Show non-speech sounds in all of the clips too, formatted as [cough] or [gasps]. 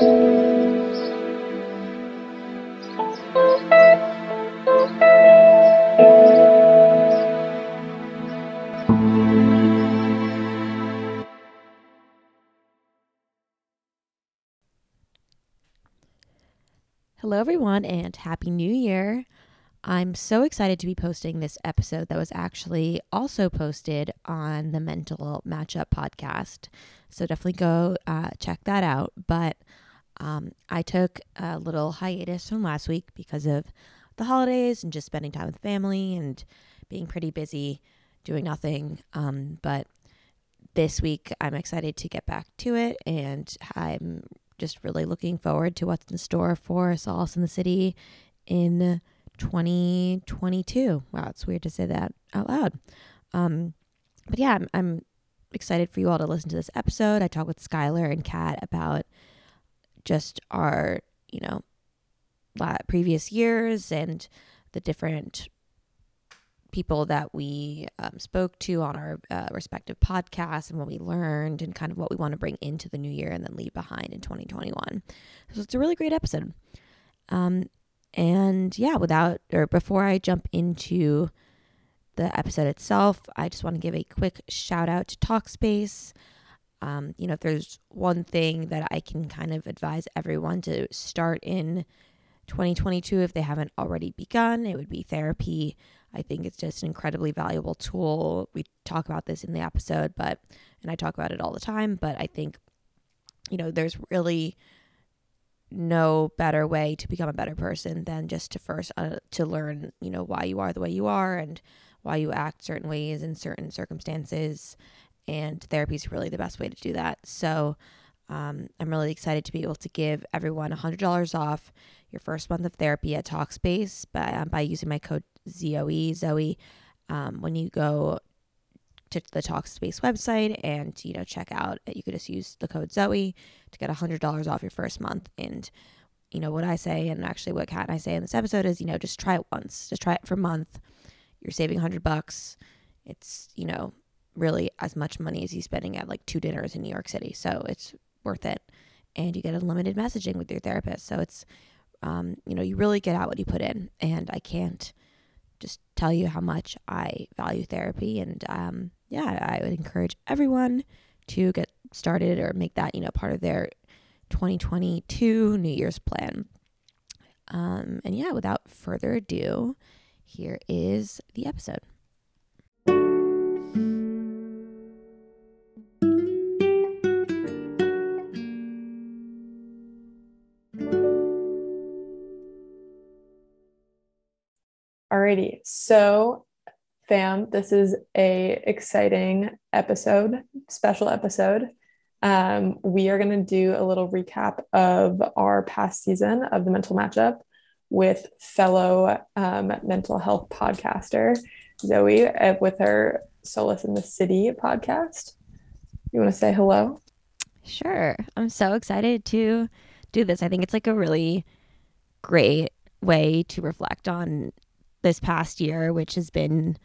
Hello, everyone, and Happy New Year. I'm so excited to be posting this episode that was actually also posted on the Mental Matchup podcast. So definitely go uh, check that out. But um, I took a little hiatus from last week because of the holidays and just spending time with family and being pretty busy doing nothing. Um, but this week, I'm excited to get back to it, and I'm just really looking forward to what's in store for Solace in the City in 2022. Wow, it's weird to say that out loud. Um, but yeah, I'm, I'm excited for you all to listen to this episode. I talked with Skylar and Kat about just our, you know, previous years and the different people that we um, spoke to on our uh, respective podcasts and what we learned and kind of what we want to bring into the new year and then leave behind in 2021. So it's a really great episode. Um, and yeah, without or before I jump into the episode itself, I just want to give a quick shout out to Talkspace. Um, you know, if there's one thing that I can kind of advise everyone to start in 2022 if they haven't already begun, it would be therapy. I think it's just an incredibly valuable tool. We talk about this in the episode, but and I talk about it all the time, but I think you know, there's really no better way to become a better person than just to first uh, to learn, you know, why you are the way you are and why you act certain ways in certain circumstances. And therapy is really the best way to do that. So um, I'm really excited to be able to give everyone $100 off your first month of therapy at Talkspace by, um, by using my code ZOE, Zoe, um, when you go to the Talkspace website and, you know, check out, you could just use the code Zoe to get $100 off your first month. And, you know, what I say, and actually what Kat and I say in this episode is, you know, just try it once, just try it for a month. You're saving 100 bucks. It's, you know, really as much money as you spending at like two dinners in New York City. So it's worth it. And you get unlimited messaging with your therapist. So it's, um, you know, you really get out what you put in. And I can't just tell you how much I value therapy. And um, yeah, I would encourage everyone to get started or make that, you know, part of their 2022 New Year's plan. Um, and yeah, without further ado, here is the episode. Alrighty, so fam, this is a exciting episode, special episode. Um, we are going to do a little recap of our past season of the Mental Matchup with fellow um, mental health podcaster Zoe uh, with her Solace in the City podcast. You want to say hello? Sure. I'm so excited to do this. I think it's like a really great way to reflect on this past year, which has been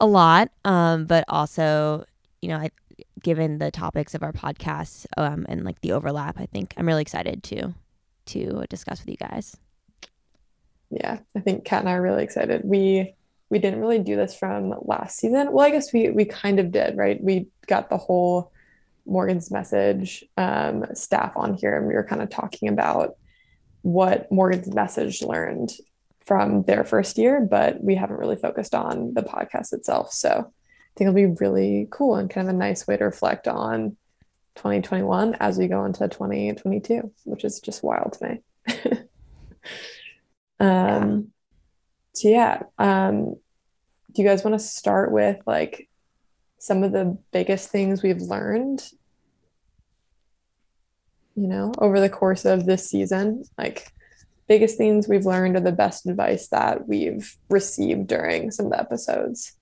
a lot, um, but also, you know, I, given the topics of our podcast um, and like the overlap, I think I'm really excited to to discuss with you guys. Yeah, I think Kat and I are really excited. We we didn't really do this from last season. Well, I guess we we kind of did, right? We got the whole Morgan's message um, staff on here, and we were kind of talking about what Morgan's message learned from their first year, but we haven't really focused on the podcast itself. So I think it'll be really cool and kind of a nice way to reflect on 2021 as we go into 2022, which is just wild to me. [laughs] um, so yeah, um, do you guys want to start with like some of the biggest things we've learned you know over the course of this season like biggest things we've learned or the best advice that we've received during some of the episodes?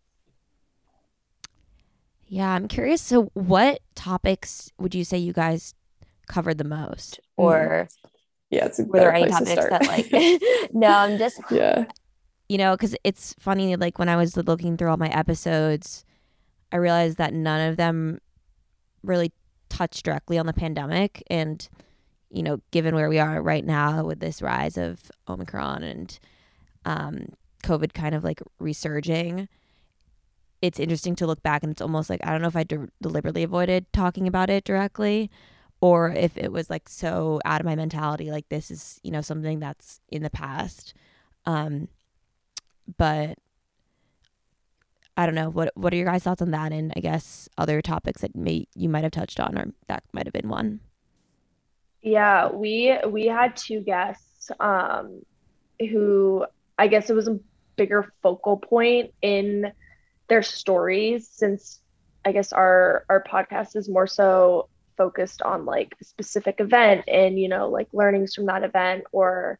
Yeah, I'm curious. So, what topics would you say you guys covered the most, mm. or yeah, it's were there any topics that like? [laughs] no, I'm just [laughs] yeah, you know, because it's funny. Like when I was looking through all my episodes, I realized that none of them really touched directly on the pandemic, and you know, given where we are right now with this rise of Omicron and um, COVID kind of like resurging, it's interesting to look back and it's almost like I don't know if I de- deliberately avoided talking about it directly or if it was like so out of my mentality like this is, you know, something that's in the past. Um but I don't know what what are your guys thoughts on that and I guess other topics that may you might have touched on or that might have been one. Yeah, we we had two guests um who I guess it was a bigger focal point in their stories since I guess our our podcast is more so focused on like a specific event and you know like learnings from that event or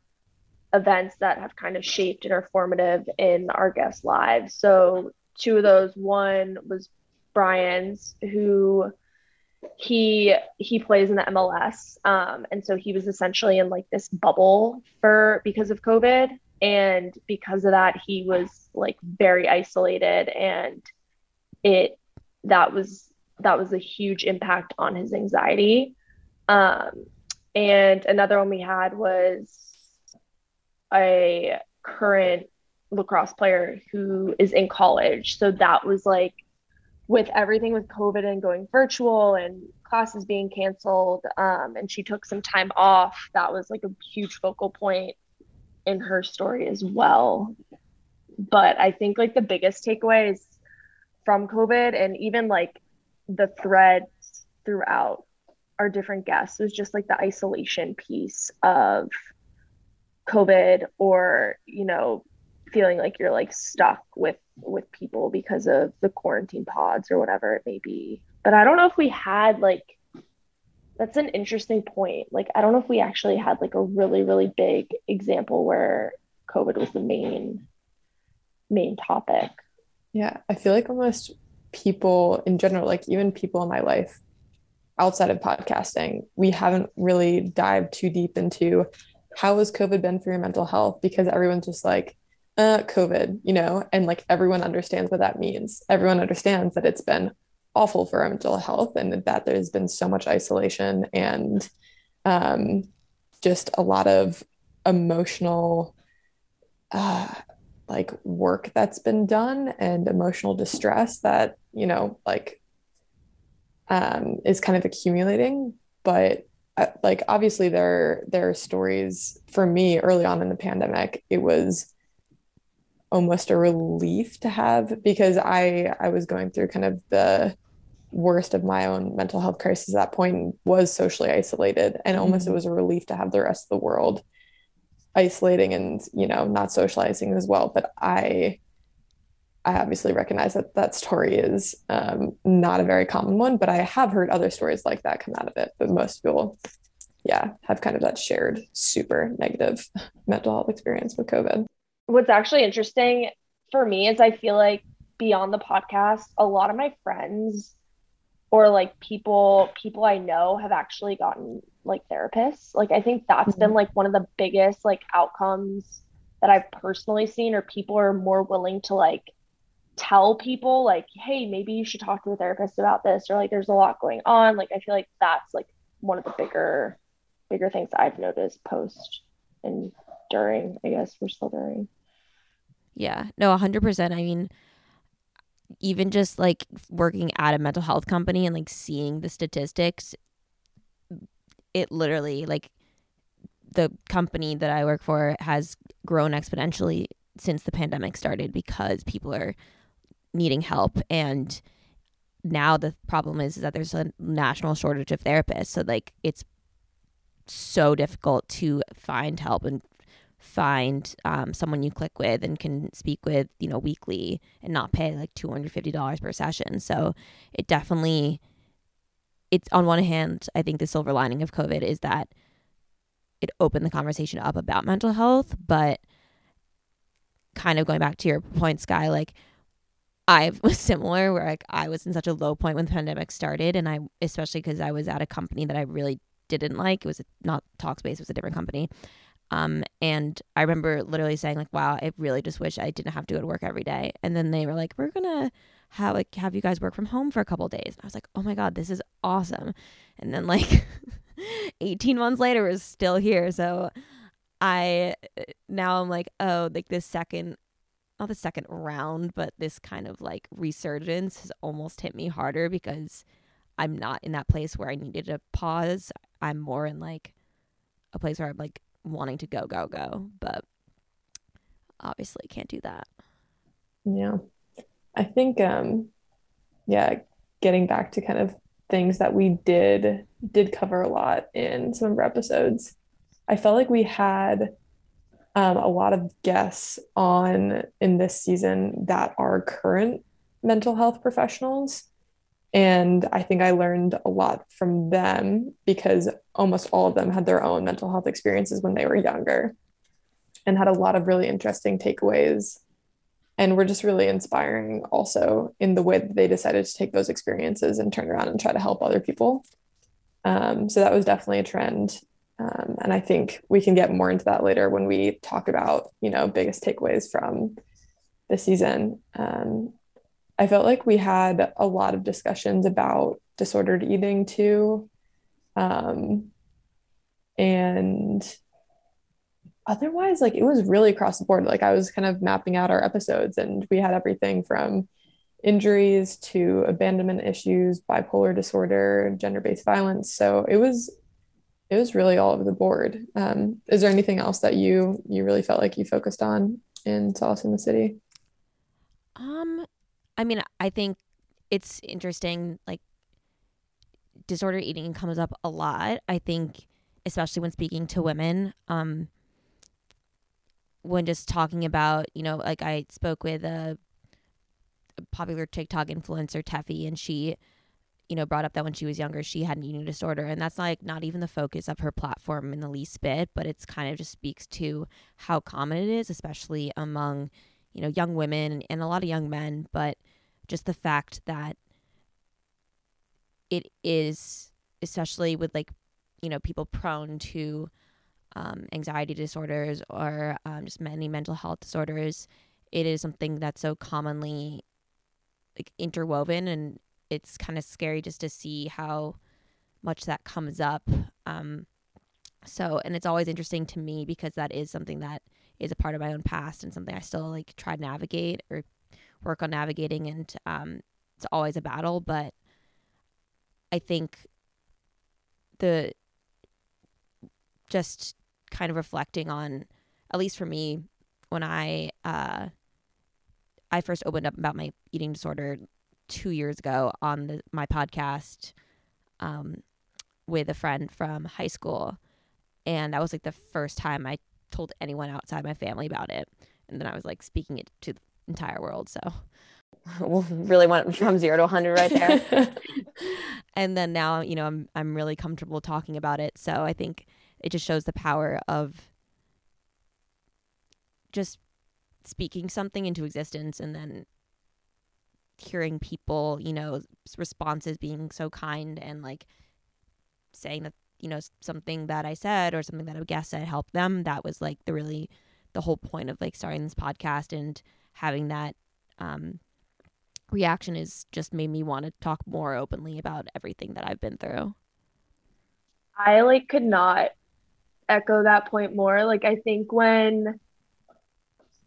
events that have kind of shaped and are formative in our guests' lives. So two of those, one was Brian's who he he plays in the MLS. Um, and so he was essentially in like this bubble for because of COVID and because of that he was like very isolated and it that was that was a huge impact on his anxiety um, and another one we had was a current lacrosse player who is in college so that was like with everything with covid and going virtual and classes being canceled um, and she took some time off that was like a huge focal point in her story as well. But I think like the biggest takeaways from COVID and even like the threads throughout our different guests was just like the isolation piece of COVID or, you know, feeling like you're like stuck with with people because of the quarantine pods or whatever it may be. But I don't know if we had like that's an interesting point. Like, I don't know if we actually had like a really, really big example where COVID was the main main topic. Yeah, I feel like almost people in general, like even people in my life outside of podcasting, we haven't really dived too deep into how has COVID been for your mental health because everyone's just like, uh, COVID, you know, and like everyone understands what that means. Everyone understands that it's been awful for our mental health and that there's been so much isolation and um, just a lot of emotional uh, like work that's been done and emotional distress that you know like um, is kind of accumulating but uh, like obviously there there are stories for me early on in the pandemic it was almost a relief to have because i i was going through kind of the worst of my own mental health crisis at that point was socially isolated. And almost mm-hmm. it was a relief to have the rest of the world isolating and you know not socializing as well. But i i obviously recognize that that story is um, not a very common one but i have heard other stories like that come out of it. But most people yeah have kind of that shared super negative [laughs] mental health experience with covid what's actually interesting for me is i feel like beyond the podcast a lot of my friends or like people people I know have actually gotten like therapists. Like I think that's mm-hmm. been like one of the biggest like outcomes that I've personally seen or people are more willing to like tell people like hey maybe you should talk to a therapist about this or like there's a lot going on like I feel like that's like one of the bigger bigger things I've noticed post and during I guess we're still during yeah. No 100% I mean even just like working at a mental health company and like seeing the statistics it literally like the company that I work for has grown exponentially since the pandemic started because people are needing help. And now the problem is, is that there's a national shortage of therapists. So like it's so difficult to find help and find um, someone you click with and can speak with, you know, weekly and not pay like $250 per session. So it definitely, it's on one hand, I think the silver lining of COVID is that it opened the conversation up about mental health, but kind of going back to your point, Sky, like I [laughs] was similar where like I was in such a low point when the pandemic started. And I, especially because I was at a company that I really didn't like, it was not Talkspace, it was a different company. Um, and I remember literally saying like, "Wow, I really just wish I didn't have to go to work every day." And then they were like, "We're gonna have like have you guys work from home for a couple days." And I was like, "Oh my god, this is awesome!" And then like [laughs] 18 months later we're still here. So I now I'm like, oh, like this second not the second round, but this kind of like resurgence has almost hit me harder because I'm not in that place where I needed to pause. I'm more in like a place where I'm like wanting to go, go, go. But obviously can't do that. Yeah. I think um yeah, getting back to kind of things that we did did cover a lot in some of our episodes. I felt like we had um, a lot of guests on in this season that are current mental health professionals. And I think I learned a lot from them because almost all of them had their own mental health experiences when they were younger and had a lot of really interesting takeaways. And were just really inspiring also in the way that they decided to take those experiences and turn around and try to help other people. Um, so that was definitely a trend. Um, and I think we can get more into that later when we talk about, you know, biggest takeaways from the season. Um, I felt like we had a lot of discussions about disordered eating too. Um, and otherwise, like it was really across the board. Like I was kind of mapping out our episodes, and we had everything from injuries to abandonment issues, bipolar disorder, gender based violence. So it was it was really all over the board. Um, is there anything else that you you really felt like you focused on in Solace in the City? Um, I mean, I think it's interesting. Like, disorder eating comes up a lot. I think, especially when speaking to women. Um, when just talking about, you know, like I spoke with a, a popular TikTok influencer, Teffy, and she, you know, brought up that when she was younger, she had an eating disorder. And that's like not even the focus of her platform in the least bit, but it's kind of just speaks to how common it is, especially among, you know, young women and a lot of young men. But just the fact that it is, especially with like, you know, people prone to um, anxiety disorders or um, just many mental health disorders, it is something that's so commonly like interwoven and it's kind of scary just to see how much that comes up. Um, so, and it's always interesting to me because that is something that is a part of my own past and something I still like try to navigate or work on navigating. And um, it's always a battle, but I think the just kind of reflecting on, at least for me, when I uh, I first opened up about my eating disorder two years ago on the, my podcast um, with a friend from high school, and that was like the first time I told anyone outside my family about it, and then I was like speaking it to the entire world. So [laughs] really went from zero to 100 right there. [laughs] and then now, you know, I'm I'm really comfortable talking about it. So I think it just shows the power of just speaking something into existence and then hearing people, you know, responses being so kind and like saying that, you know, something that I said or something that a guest said helped them. That was like the really the whole point of like starting this podcast and having that um reaction is just made me want to talk more openly about everything that I've been through. I like could not echo that point more. Like I think when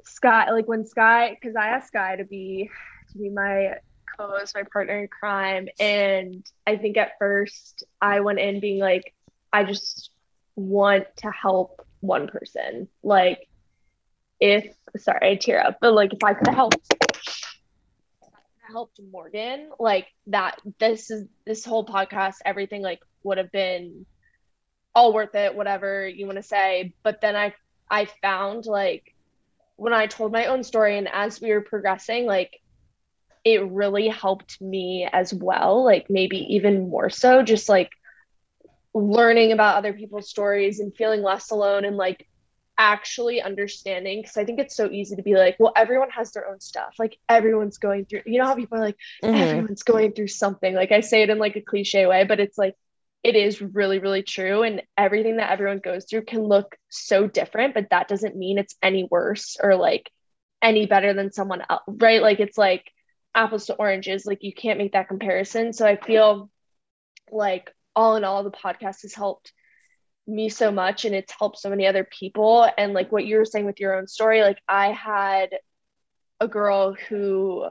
Sky, like when Sky, because I asked Sky to be to be my co-host, my partner in crime, and I think at first I went in being like, I just want to help one person. Like, if sorry, I tear up, but like if I could helped helped Morgan, like that this is this whole podcast, everything like would have been all worth it, whatever you want to say. But then I I found like when I told my own story and as we were progressing, like it really helped me as well, like maybe even more so, just like learning about other people's stories and feeling less alone and like actually understanding because I think it's so easy to be like, well, everyone has their own stuff. Like everyone's going through, you know how people are like, mm-hmm. everyone's going through something. Like I say it in like a cliche way, but it's like it is really, really true. And everything that everyone goes through can look so different, but that doesn't mean it's any worse or like any better than someone else, right? Like it's like apples to oranges. Like you can't make that comparison. So I feel like all in all, the podcast has helped me so much and it's helped so many other people. And like what you were saying with your own story, like I had a girl who,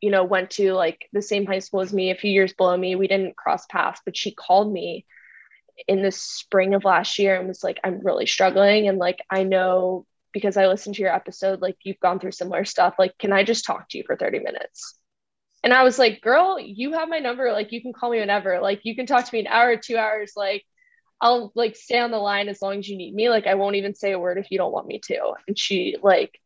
you know, went to like the same high school as me, a few years below me. We didn't cross paths, but she called me in the spring of last year and was like, I'm really struggling. And like, I know because I listened to your episode, like you've gone through similar stuff. Like, can I just talk to you for 30 minutes? And I was like, girl, you have my number. Like, you can call me whenever. Like, you can talk to me an hour, two hours. Like, I'll like stay on the line as long as you need me. Like, I won't even say a word if you don't want me to. And she like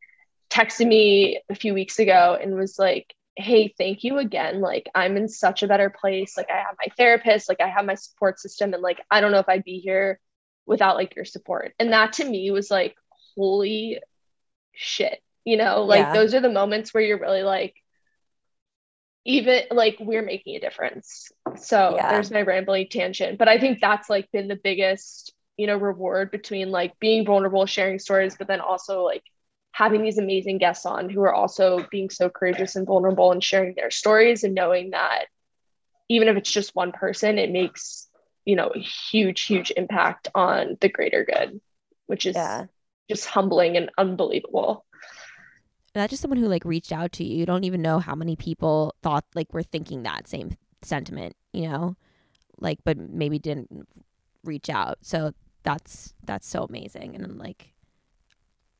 texted me a few weeks ago and was like, hey, thank you again. Like, I'm in such a better place. Like, I have my therapist, like, I have my support system. And like, I don't know if I'd be here without like your support. And that to me was like, holy shit. You know, like, yeah. those are the moments where you're really like, even like we're making a difference. So yeah. there's my rambling tangent. But I think that's like been the biggest, you know, reward between like being vulnerable, sharing stories, but then also like having these amazing guests on who are also being so courageous and vulnerable and sharing their stories and knowing that even if it's just one person, it makes, you know, a huge, huge impact on the greater good, which is yeah. just humbling and unbelievable. That's just someone who like reached out to you. You don't even know how many people thought like were thinking that same sentiment, you know? Like, but maybe didn't reach out. So that's that's so amazing. And I'm like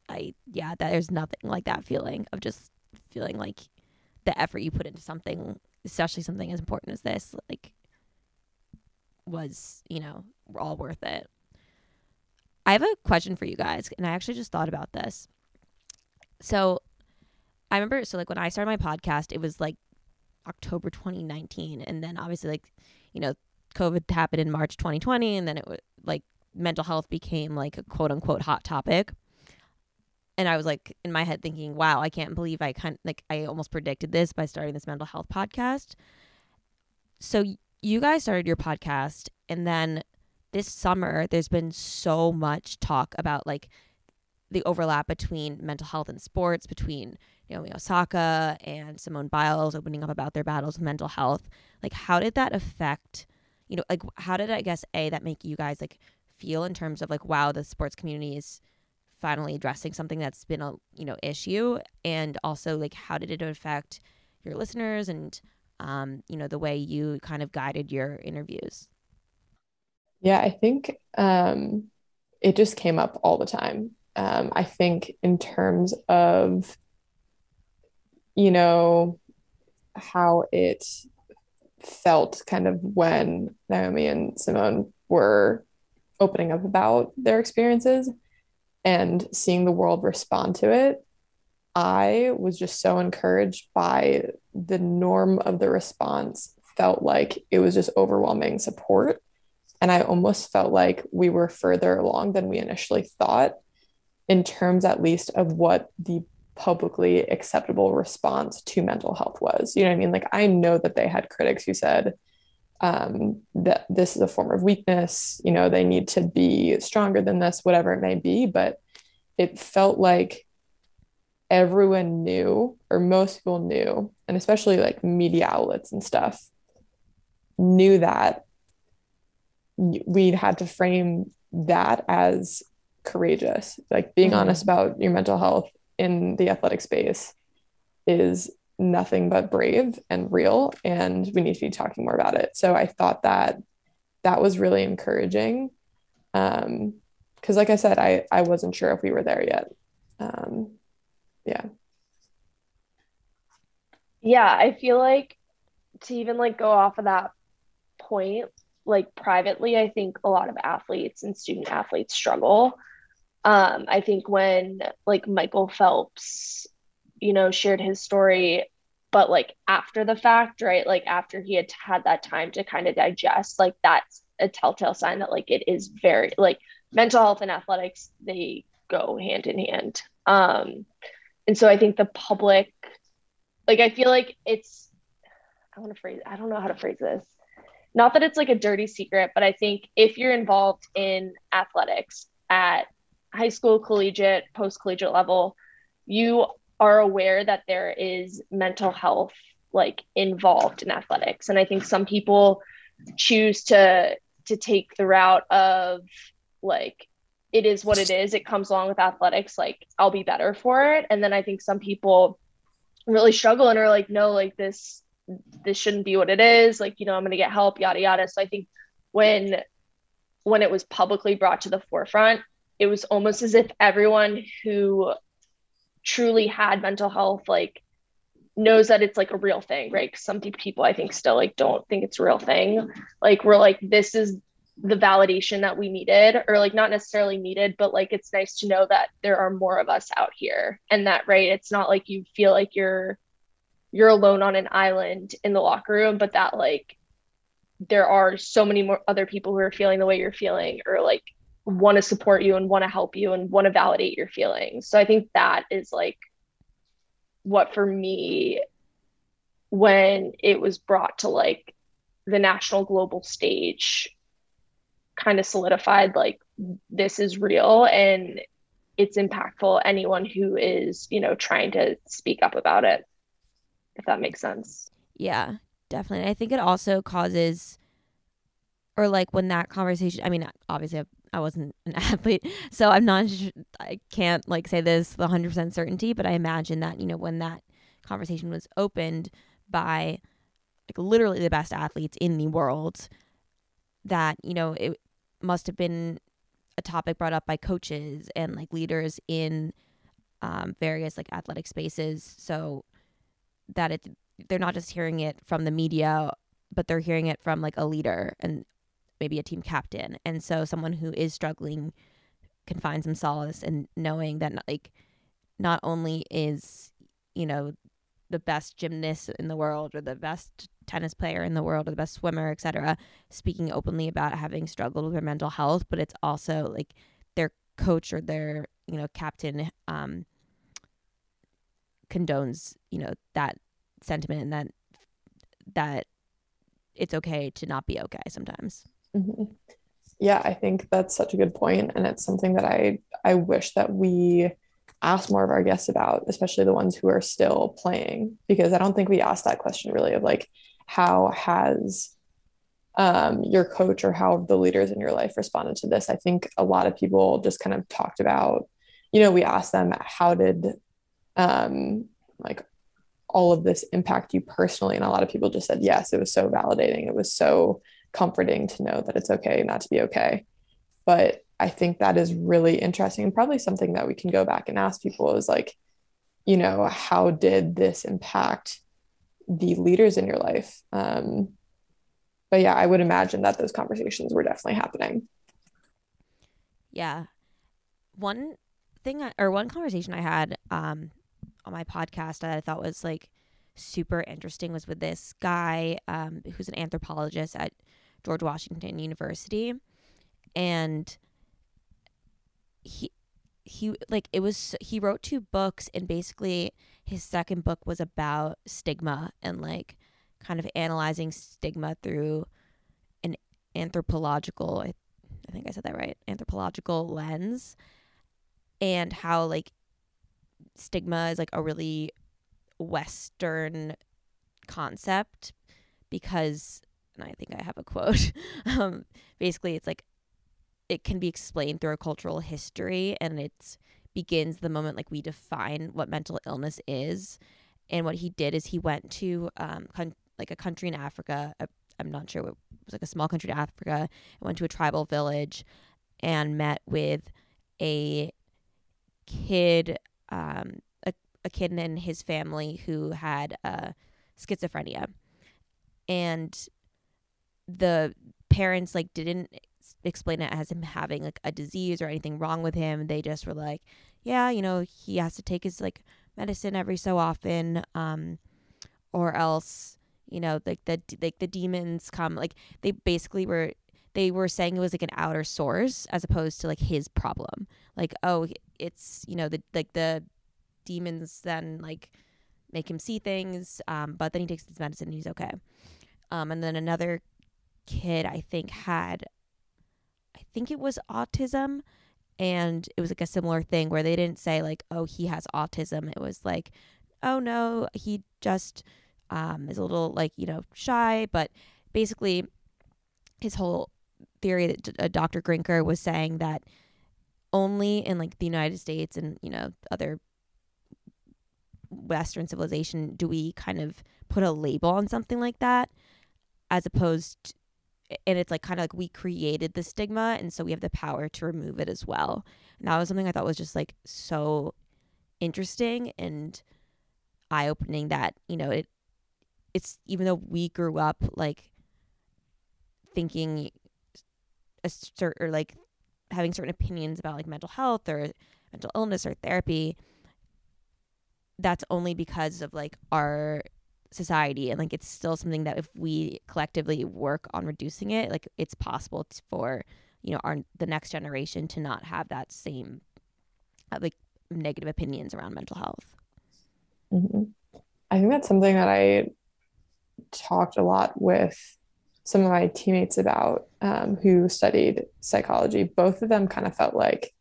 I yeah, that there's nothing like that feeling of just feeling like the effort you put into something, especially something as important as this, like was, you know, all worth it. I have a question for you guys, and I actually just thought about this. So I remember so like when I started my podcast, it was like October 2019 and then obviously like, you know, COVID happened in March 2020 and then it was like mental health became like a quote unquote hot topic and I was like in my head thinking, wow, I can't believe I kind of, like I almost predicted this by starting this mental health podcast. So you guys started your podcast and then this summer there's been so much talk about like the overlap between mental health and sports between Naomi Osaka and Simone Biles opening up about their battles with mental health. Like how did that affect, you know, like how did I guess A that make you guys like feel in terms of like wow, the sports community is finally addressing something that's been a you know issue? And also like how did it affect your listeners and um, you know the way you kind of guided your interviews? Yeah i think um, it just came up all the time um, i think in terms of you know how it felt kind of when naomi and simone were opening up about their experiences and seeing the world respond to it, I was just so encouraged by the norm of the response, felt like it was just overwhelming support. And I almost felt like we were further along than we initially thought, in terms at least of what the publicly acceptable response to mental health was. You know what I mean? Like, I know that they had critics who said, um, that this is a form of weakness, you know, they need to be stronger than this, whatever it may be. But it felt like everyone knew, or most people knew, and especially like media outlets and stuff, knew that we had to frame that as courageous. Like being mm-hmm. honest about your mental health in the athletic space is nothing but brave and real and we need to be talking more about it so i thought that that was really encouraging um because like i said i i wasn't sure if we were there yet um yeah yeah i feel like to even like go off of that point like privately i think a lot of athletes and student athletes struggle um i think when like michael phelps you know, shared his story, but like after the fact, right? Like after he had had that time to kind of digest, like that's a telltale sign that like it is very like mental health and athletics, they go hand in hand. Um, and so I think the public, like, I feel like it's, I want to phrase, I don't know how to phrase this. Not that it's like a dirty secret, but I think if you're involved in athletics at high school, collegiate, post collegiate level, you are aware that there is mental health like involved in athletics. And i think some people choose to to take the route of like it is what it is. It comes along with athletics. Like i'll be better for it. And then i think some people really struggle and are like no like this this shouldn't be what it is like you know i'm going to get help yada yada. So i think when when it was publicly brought to the forefront it was almost as if everyone who truly had mental health like knows that it's like a real thing right? Some people i think still like don't think it's a real thing. Like we're like this is the validation that we needed or like not necessarily needed but like it's nice to know that there are more of us out here and that right it's not like you feel like you're you're alone on an island in the locker room but that like there are so many more other people who are feeling the way you're feeling or like want to support you and want to help you and want to validate your feelings. So i think that is like what for me when it was brought to like the national global stage kind of solidified like this is real and it's impactful anyone who is you know trying to speak up about it if that makes sense. Yeah definitely. I think it also causes or like when that conversation i mean obviously i wasn't an [laughs] athlete so i'm not i can't like say this the 100% certainty but i imagine that you know when that conversation was opened by like literally the best athletes in the world that you know it must have been a topic brought up by coaches and like leaders in um, various like athletic spaces. So that it they're not just hearing it from the media but they're hearing it from like a leader and maybe a team captain and so someone who is struggling can find some solace in knowing that like not only is you know the best gymnast in the world or the best tennis player in the world or the best swimmer, etc., speaking openly about having struggled with their mental health, but it's also like their coach or their, you know, captain um condones, you know, that sentiment and that that it's okay to not be okay sometimes. Mm-hmm. Yeah, I think that's such a good point, and it's something that I I wish that we ask more of our guests about, especially the ones who are still playing, because I don't think we asked that question really of like, how has um, your coach or how the leaders in your life responded to this? I think a lot of people just kind of talked about, you know, we asked them, how did um, like all of this impact you personally? And a lot of people just said, yes, it was so validating. It was so comforting to know that it's okay not to be okay. But I think that is really interesting and probably something that we can go back and ask people is like, you know, how did this impact the leaders in your life? Um, but yeah, I would imagine that those conversations were definitely happening. Yeah. One thing I, or one conversation I had um, on my podcast that I thought was like super interesting was with this guy um, who's an anthropologist at George Washington University. And he he like it was he wrote two books and basically his second book was about stigma and like kind of analyzing stigma through an anthropological I, I think I said that right anthropological lens and how like stigma is like a really western concept because and I think I have a quote [laughs] um basically it's like it can be explained through a cultural history and it begins the moment like we define what mental illness is. And what he did is he went to um con- like a country in africa i i'm not sure it was like a small country in africa went to a tribal village and met with a kid um a, a kid and his family who had uh schizophrenia and the parents like didn't explain it as him having like a disease or anything wrong with him. They just were like, yeah, you know, he has to take his like medicine every so often, um, or else, you know, like the like the demons come. Like they basically were they were saying it was like an outer source as opposed to like his problem. Like oh, it's you know the like the demons then like make him see things, um, but then he takes his medicine and he's okay. Um, and then another kid I think had I think it was autism and it was like a similar thing where they didn't say like oh he has autism it was like oh no he just um, is a little like you know shy but basically his whole theory that uh, Dr. Grinker was saying that only in like the United States and you know other Western civilization do we kind of put a label on something like that, as opposed, to, and it's like kind of like we created the stigma, and so we have the power to remove it as well. And that was something I thought was just like so interesting and eye opening that you know it it's even though we grew up like thinking a certain or like having certain opinions about like mental health or mental illness or therapy that's only because of like our society and like it's still something that if we collectively work on reducing it like it's possible for you know our the next generation to not have that same uh, like negative opinions around mental health mm-hmm. i think that's something that i talked a lot with some of my teammates about um, who studied psychology. Both of them kind of felt like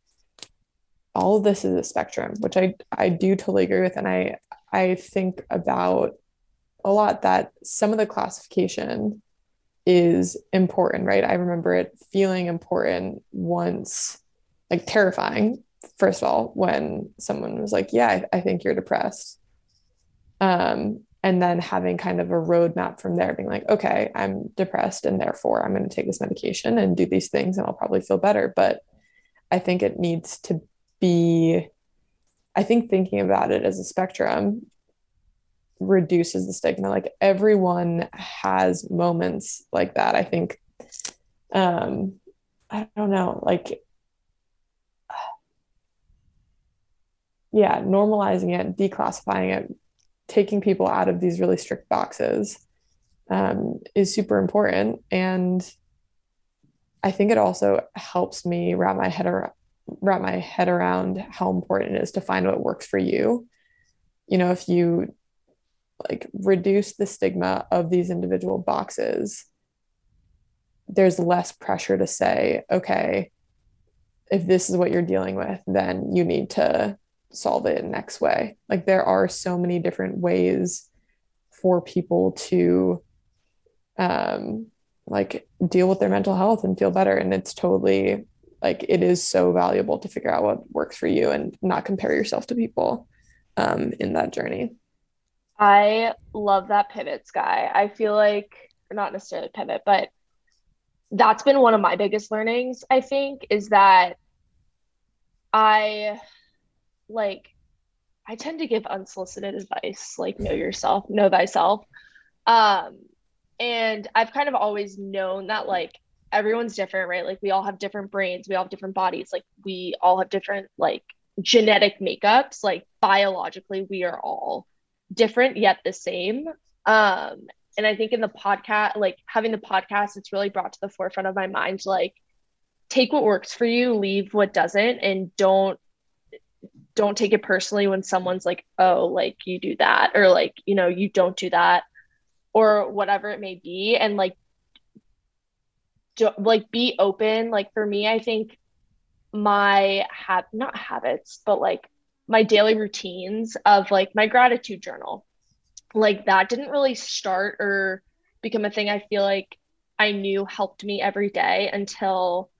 all of this is a spectrum which i i do totally agree with. And i i think about a lot that some of the classification is important right? I remember it feeling important once like terrifying first of all when someone was like yeah i, I think you're depressed. Um and then having kind of a roadmap from there being like okay i'm depressed and therefore i'm going to take this medication and do these things and i'll probably feel better. But i think it needs to be i think thinking about it as a spectrum reduces the stigma. Like everyone has moments like that. I think um i don't know like [sighs] yeah normalizing it declassifying it taking people out of these really strict boxes um, is super important. And I think it also helps me wrap my head around wrap my head around how important it is to find what works for you. You know, if you like reduce the stigma of these individual boxes, there's less pressure to say, okay, if this is what you're dealing with, then you need to solve it in X way. Like there are so many different ways for people to um like deal with their mental health and feel better and it's totally like it is so valuable to figure out what works for you and not compare yourself to people um in that journey. I love that pivot Skye. I feel like not necessarily pivot, but that's been one of my biggest learnings, I think, is that I like I tend to give unsolicited advice, like know yourself, know thyself. Um, and I've kind of always known that like everyone's different, right? Like we all have different brains, we all have different bodies, like we all have different like genetic makeups. Like biologically, we are all different yet the same. Um, and I think in the podcast, like having the podcast, it's really brought to the forefront of my mind, like take what works for you, leave what doesn't, and don't don't take it personally when someone's like, oh, like you do that, or like, you know, you don't do that, or whatever it may be. And like, do, like be open. Like for me, I think my have not habits, but like my daily routines of like my gratitude journal, like that didn't really start or become a thing I feel like I knew helped me every day until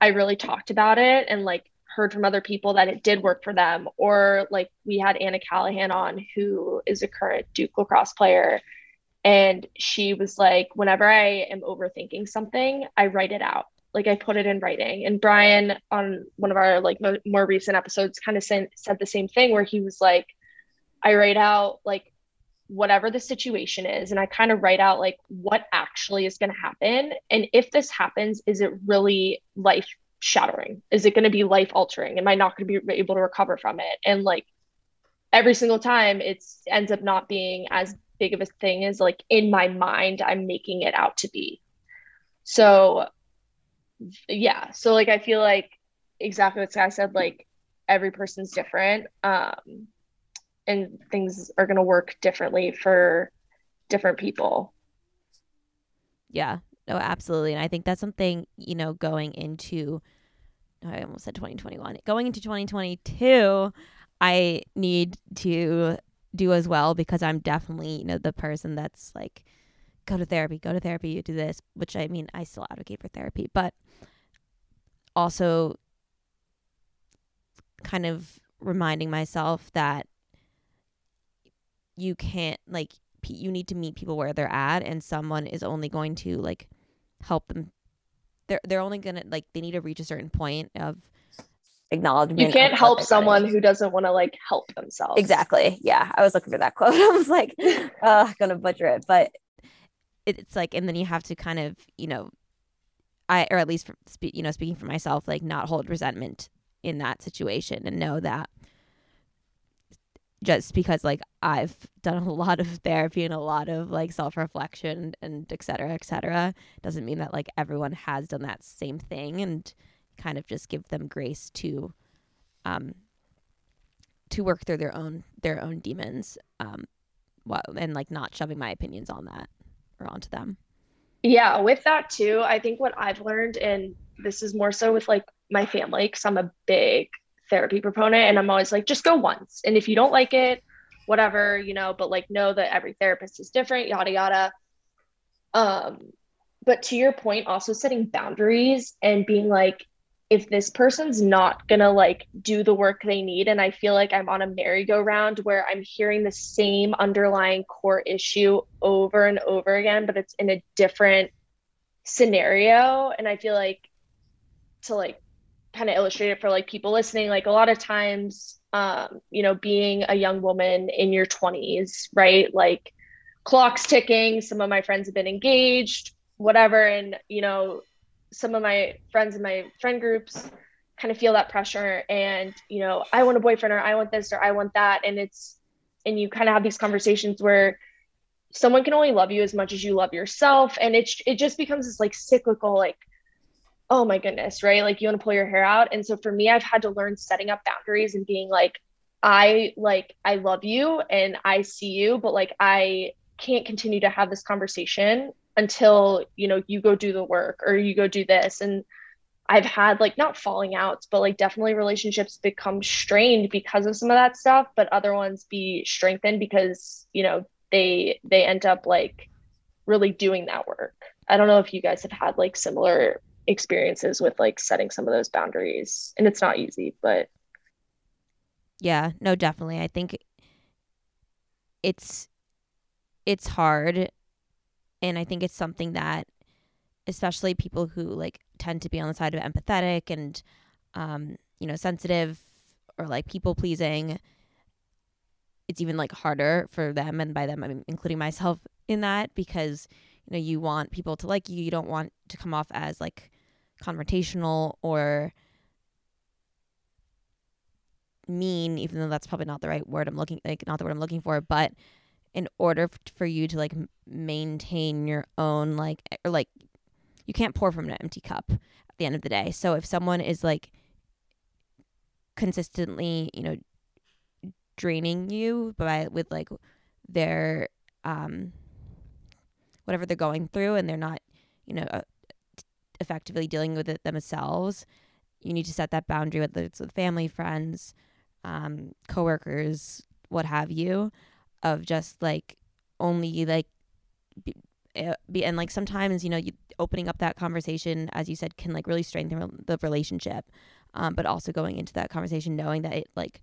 I really talked about it and like heard from other people that it did work for them. Or like we had Anna Callahan on, who is a current Duke lacrosse player. And she was like, whenever I am overthinking something, I write it out. Like I put it in writing. And Brian on one of our like mo- more recent episodes kind of said, said the same thing where he was like, I write out like whatever the situation is and i kind of write out like what actually is going to happen and if this happens is it really life shattering? Is it going to be life altering? Am I not going to be able to recover from it? And like every single time, it's ends up not being as big of a thing as like in my mind I'm making it out to be. So yeah, so like I feel like exactly what Skye said, like every person's different. Um and things are going to work differently for different people. Yeah, no, absolutely. And I think that's something, you know, going into, oh, I almost said 2021, going into 2022, I need to do as well because I'm definitely, you know, the person that's like go to therapy, go to therapy, you do this, which I mean, I still advocate for therapy, but also kind of reminding myself that you can't like you need to meet people where they're at and someone is only going to like help them they're they're only going to like they need to reach a certain point of acknowledgement you can't help someone who doesn't want to like help themselves. Exactly yeah i was looking for that [laughs] quote i was like [laughs] uh gonna butcher it but it's like and then you have to kind of you know i or at least for, you know speaking for myself like not hold resentment in that situation and know that just because like I've done a [laughs] lot of therapy and a lot of like self reflection and et cetera, et cetera, doesn't mean that like everyone has done that same thing and kind of just give them grace to um to work through their own their own demons um well and like not shoving my opinions on that or onto them. Yeah, with that too, I think what I've learned and this is more so with like my family because I'm a big therapy proponent and I'm always like, just go once. And if you don't like it, whatever, you know, but like know that every therapist is different, yada yada. Um, but to your point, also setting boundaries and being like, if this person's not gonna like do the work they need, and I feel like I'm on a merry-go-round where I'm hearing the same underlying core issue over and over again, but it's in a different scenario. And I feel like to like kind of illustrate it for like people listening like a lot of times um, you know being a young woman in your 20s right? Like clocks ticking some of my friends have been engaged whatever and you know some of my friends in my friend groups kind of feel that pressure and you know i want a boyfriend or i want this or i want that and it's and you kind of have these conversations where someone can only love you as much as you love yourself and it's it just becomes this like cyclical like oh my goodness, right? Like you want to pull your hair out. And so for me, I've had to learn setting up boundaries and being like, I like, I love you and I see you, but like, I can't continue to have this conversation until, you know, you go do the work or you go do this. And I've had like not falling outs, but like definitely relationships become strained because of some of that stuff, but other ones be strengthened because, you know, they they end up like really doing that work. I don't know if you guys have had like similar experiences with like setting some of those boundaries. And it's not easy but yeah no definitely. I think it's it's hard. And i think it's something that especially people who like tend to be on the side of empathetic and um you know sensitive or like people pleasing it's even like harder for them and by them i'm including myself in that because you know you want people to like you. You don't want to come off as like confrontational or mean even though that's probably not the right word i'm looking like not the word i'm looking for but in order for you to like maintain your own like or like you can't pour from an empty cup at the end of the day. So if someone is like consistently you know draining you by with like their um whatever they're going through and they're not you know uh, effectively dealing with it themselves. You need to set that boundary whether it's with family friends um coworkers what have you of just like only like be, eh, be and like sometimes you know you opening up that conversation as you said can like really strengthen the relationship. Um, but also going into that conversation knowing that it like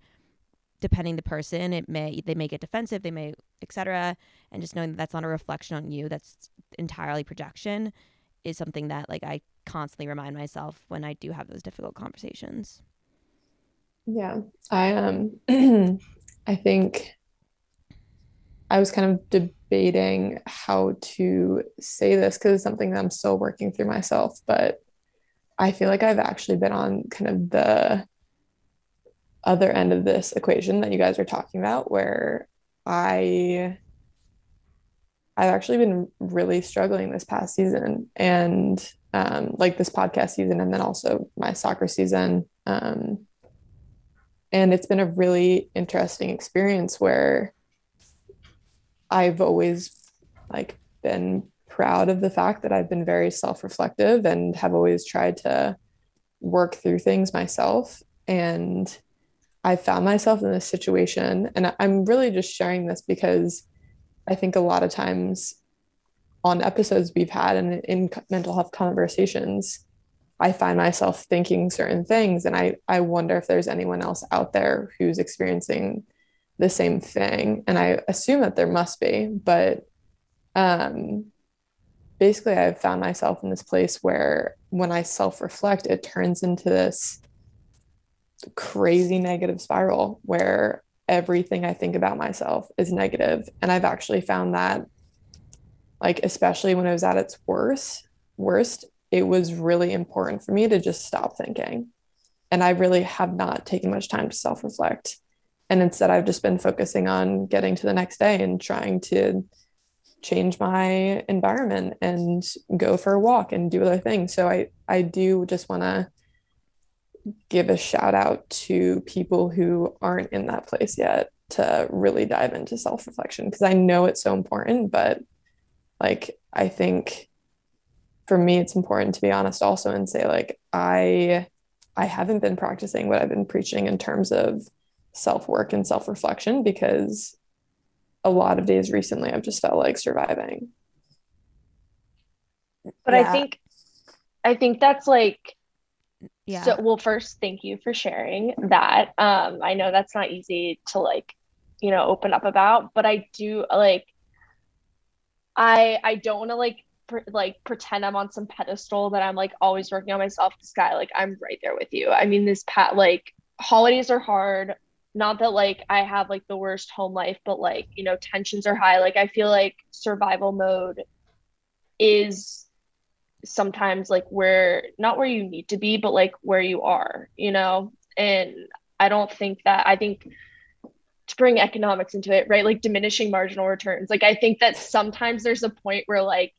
depending the person it may they may get defensive they may etc and just knowing that that's not a reflection on you that's entirely projection is something that like i constantly remind myself when i do have those difficult conversations. Yeah. I um [clears throat] i think i was kind of debating how to say this because it's something that i'm still working through myself but i feel like i've actually been on kind of the other end of this equation that you guys are talking about where I I've actually been really struggling this past season and um, like this podcast season and then also my soccer season. Um, and it's been a really interesting experience where I've always like been proud of the fact that I've been very self-reflective and have always tried to work through things myself. And I found myself in this situation. And I'm really just sharing this because I think a lot of times on episodes we've had and in mental health conversations, I find myself thinking certain things. And I, I wonder if there's anyone else out there who's experiencing the same thing. And I assume that there must be, but um, basically, I've found myself in this place where when I self reflect, it turns into this crazy negative spiral where everything I think about myself is negative. And I've actually found that, like, especially when it was at its worst, worst, it was really important for me to just stop thinking. And I really have not taken much time to self reflect. And instead, I've just been focusing on getting to the next day and trying to change my environment and go for a walk and do other things. So I, I do just want to give a shout out to people who aren't in that place yet to really dive into self reflection because I know it's so important. But like, I think for me, it's important to be honest also and say, like, I, I haven't been practicing what I've been preaching in terms of self work and self reflection because a lot of days recently I've just felt like surviving. But yeah. I think I think that's like yeah. So well first thank you for sharing that. Um I know that's not easy to like, you know, open up about, but I do like I I don't want to like like pretend I'm on some pedestal that I'm like always working on myself. this guy like I'm right there with you. I mean, this pat like holidays are hard not that like I have like the worst home life, but like, you know, tensions are high. Like I feel like survival mode is sometimes like where not where you need to be, but like where you are, you know? And I don't think that I think to bring economics into it, right? Like diminishing marginal returns. Like I think that sometimes there's a point where like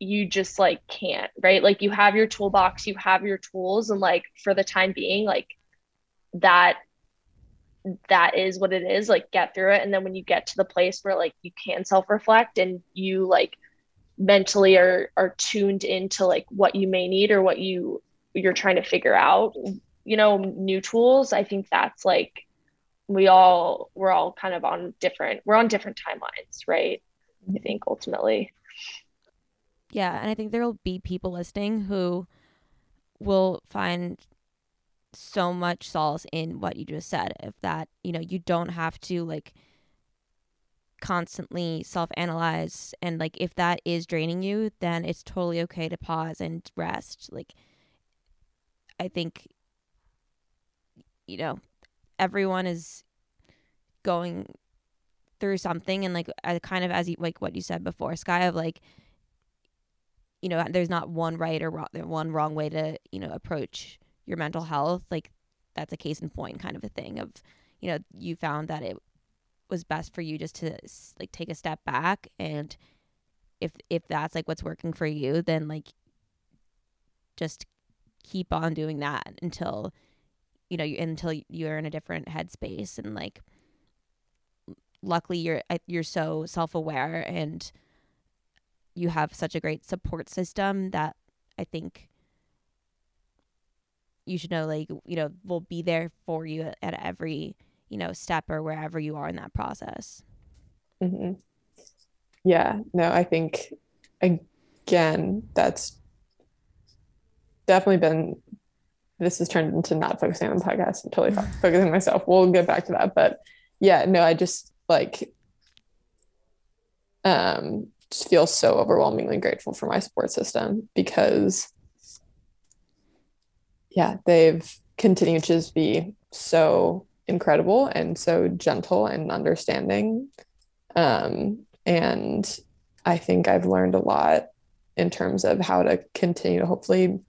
you just like can't, right? Like you have your toolbox, you have your tools, and like for the time being, like that that is what it is like get through it and then when you get to the place where like you can self-reflect and you like mentally are are tuned into like what you may need or what you you're trying to figure out you know new tools i think that's like we all we're all kind of on different we're on different timelines right? I mm-hmm. think ultimately. Yeah and i think there'll be people listening who will find so much solace in what you just said if that you know you don't have to like constantly self-analyze and like if that is draining you then it's totally okay to pause and rest. Like i think you know everyone is going through something and like I kind of as you like what you said before sky of like you know there's not one right or wrong, one wrong way to you know approach your mental health, like that's a case in point kind of a thing of, you know, you found that it was best for you just to like take a step back and if if that's like what's working for you, then like just keep on doing that until you know, you, until you're in a different headspace and like luckily you're you're so self-aware and you have such a great support system that I think you should know like you know we'll be there for you at every you know step or wherever you are in that process mm-hmm. yeah no i think again that's definitely been this has turned into not focusing on the podcast totally focusing myself we'll get back to that but yeah no i just like um just feel so overwhelmingly grateful for my support system because yeah, they've continued to just be so incredible and so gentle and understanding. Um, and I think I've learned a lot in terms of how to continue to hopefully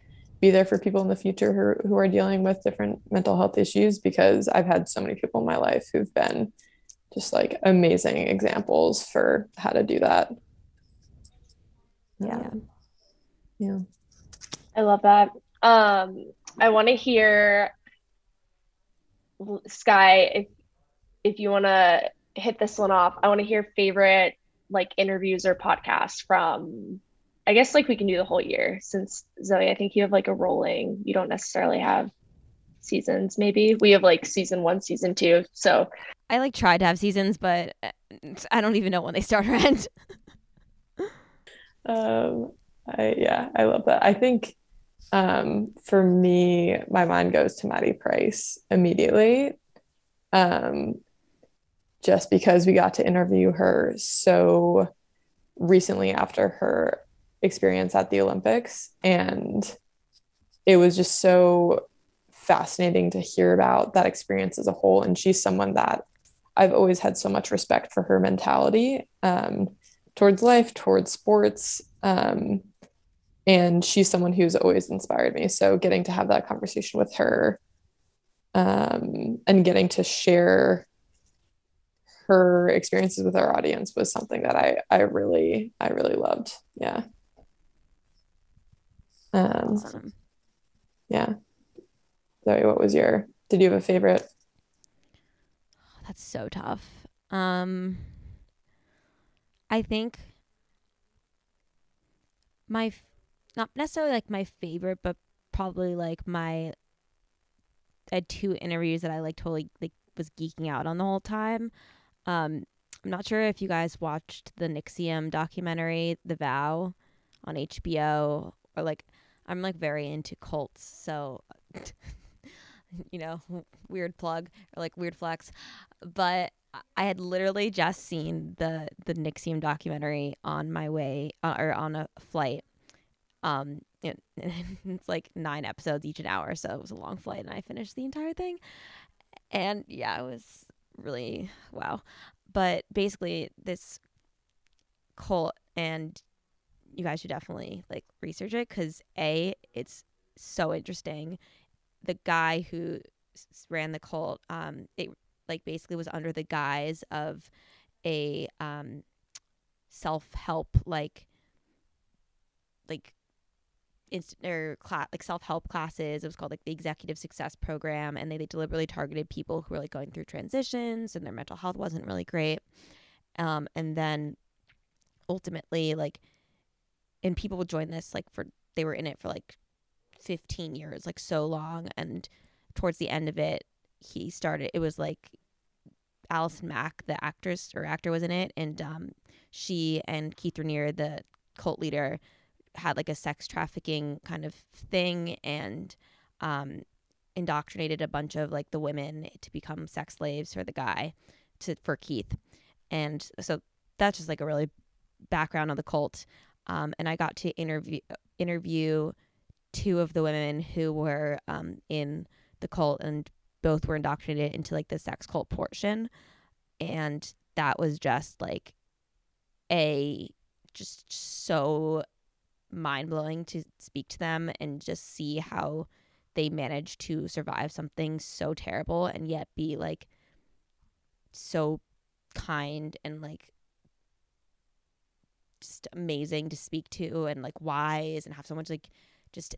be there for people in the future who, who are dealing with different mental health issues because I've had so many people in my life who've been just like amazing examples for how to do that. Yeah. Yeah. I love that. Um, I want to hear Sky if if you want to hit this one off. I want to hear favorite like interviews or podcasts from I guess like we can do the whole year since Zoe, I think you have like a rolling. You don't necessarily have seasons maybe. We have like season 1, season 2. So I like tried to have seasons, but uh, I don't even know when they start or end. [laughs] Um, I yeah, I love that. I think um, for me, my mind goes to Maddie Price immediately. Um, just because we got to interview her so recently after her experience at the Olympics. And it was just so fascinating to hear about that experience as a whole. And she's someone that I've always had so much respect for her mentality um, towards life, towards sports. Um, and she's someone who's always inspired me. So getting to have that conversation with her um, and getting to share her experiences with our audience was something that I I really I really loved. Yeah. Um, awesome. Yeah. Zoe, what was your? Did you have a favorite? That's so tough. Um, I think my not necessarily like my favorite, but probably like my I had two interviews that I like totally like was geeking out on the whole time. Um, I'm not sure if you guys watched the NXIVM documentary, The Vow, on HBO, or like I'm like very into cults, so [laughs] you know, weird plug or like weird flex. But I had literally just seen the the NXIVM documentary on my way uh, or on a flight. Um, it, [laughs] it's like nine episodes each an hour, so it was a long flight, and I finished the entire thing. And yeah, it was really wow. But basically, this cult, and you guys should definitely like research it because a it's so interesting the guy who ran the cult, um, it like basically was under the guise of a um, self help like like instant or class like self help classes. It was called like the Executive Success Program, and they, they deliberately targeted people who were like going through transitions and their mental health wasn't really great. Um, and then ultimately, like, and people would join this like for they were in it for like 15 years, like so long. And towards the end of it, he started, it was like Allison Mack, the actress or actor, was in it. And um, she and Keith Raniere, the cult leader, had like a sex trafficking kind of thing and um, indoctrinated a bunch of like the women to become sex slaves for the guy to for Keith. And so that's just like a really background on the cult. Um, and I got to interview interview two of the women who were um, in the cult and both were indoctrinated into like the sex cult portion and that was just like a just so mind-blowing to speak to them and just see how they managed to survive something so terrible and yet be like so kind and like just amazing to speak to and like wise and have so much like just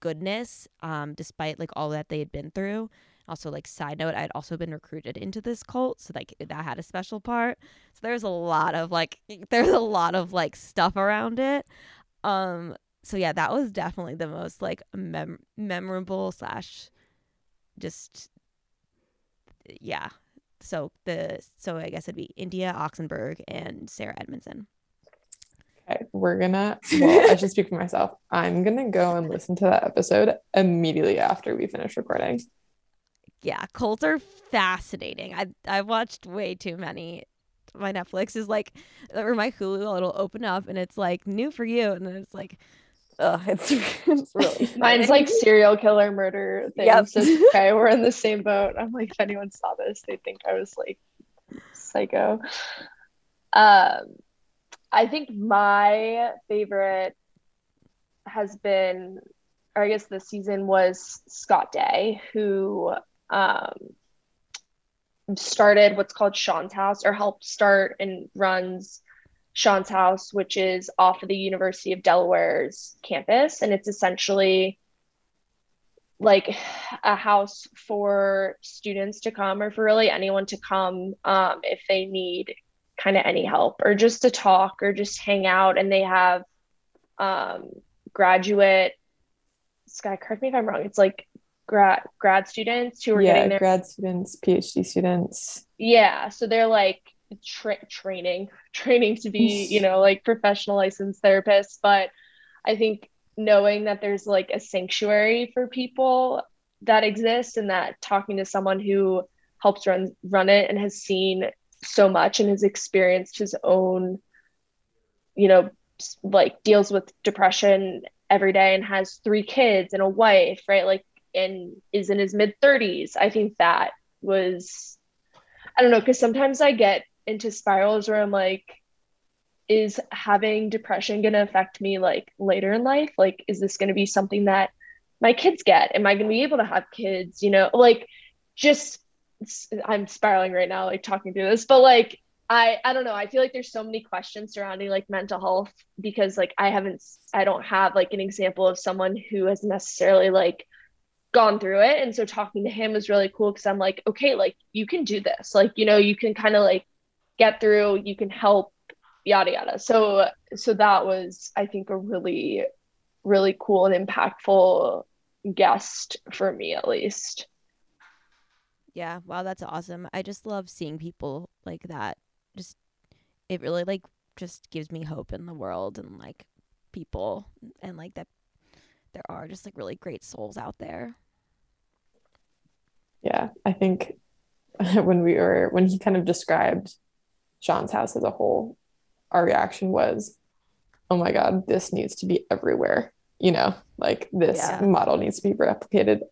goodness um despite like all that they had been through. Also like side note i had also been recruited into this cult so like that had a special part. So there's a lot of like [laughs] there's a lot of like stuff around it um so yeah that was definitely the most like mem- memorable slash just yeah so the so i guess it'd be india oxenberg and sarah edmondson Okay, we're gonna. [laughs] Well, I should speak for myself. I'm gonna go and listen to that episode immediately after we finish recording. Yeah, cults are fascinating. I I've watched way too many. My Netflix is like, or my Hulu, it'll open up and it's like new for you, and then it's like, oh, it's [laughs] it's really. [laughs] Mine's like serial killer murder things. Yep. So okay, we're in the same boat. I'm like, if anyone saw this, they think I was like psycho. Um I think my favorite has been, or I guess this season was Scott Day, who um, started what's called Sean's House or helped start and runs Sean's House, which is off of the University of Delaware's campus. And it's essentially like a house for students to come or for really anyone to come um, if they need kind of any help or just to talk or just hang out. And they have um, graduate, Sky, correct me if I'm wrong. It's like grad grad students who are yeah, getting their grad students, PhD students. Yeah, so they're like tra- training [laughs] training to be you know like professional licensed therapists but i think knowing that there's like a sanctuary for people that exists and that talking to someone who helps run run it and has seen so much and has experienced his own you know like deals with depression every day and has three kids and a wife right like and is in his mid 30s i think that was i don't know because sometimes i get into spirals where i'm like is having depression going to affect me like later in life? Like is this going to be something that my kids get? Am i going to be able to have kids? You know like just i'm spiraling right now like talking through this but like i i don't know i feel like there's so many questions surrounding like mental health because like i haven't i don't have like an example of someone who has necessarily like gone through it. And so talking to him was really cool because i'm like okay like you can do this. Like you know you can kind of like get through you can help yada yada. So so that was i think a really really cool and impactful guest for me at least. Yeah. Wow that's awesome. I just love seeing people like that. Just it really like just gives me hope in the world and like people and like that there are just like really great souls out there yeah i think [laughs] when we were when he kind of described sean's house as a whole our reaction was, oh my God, this needs to be everywhere. You know, like this yeah. model needs to be replicated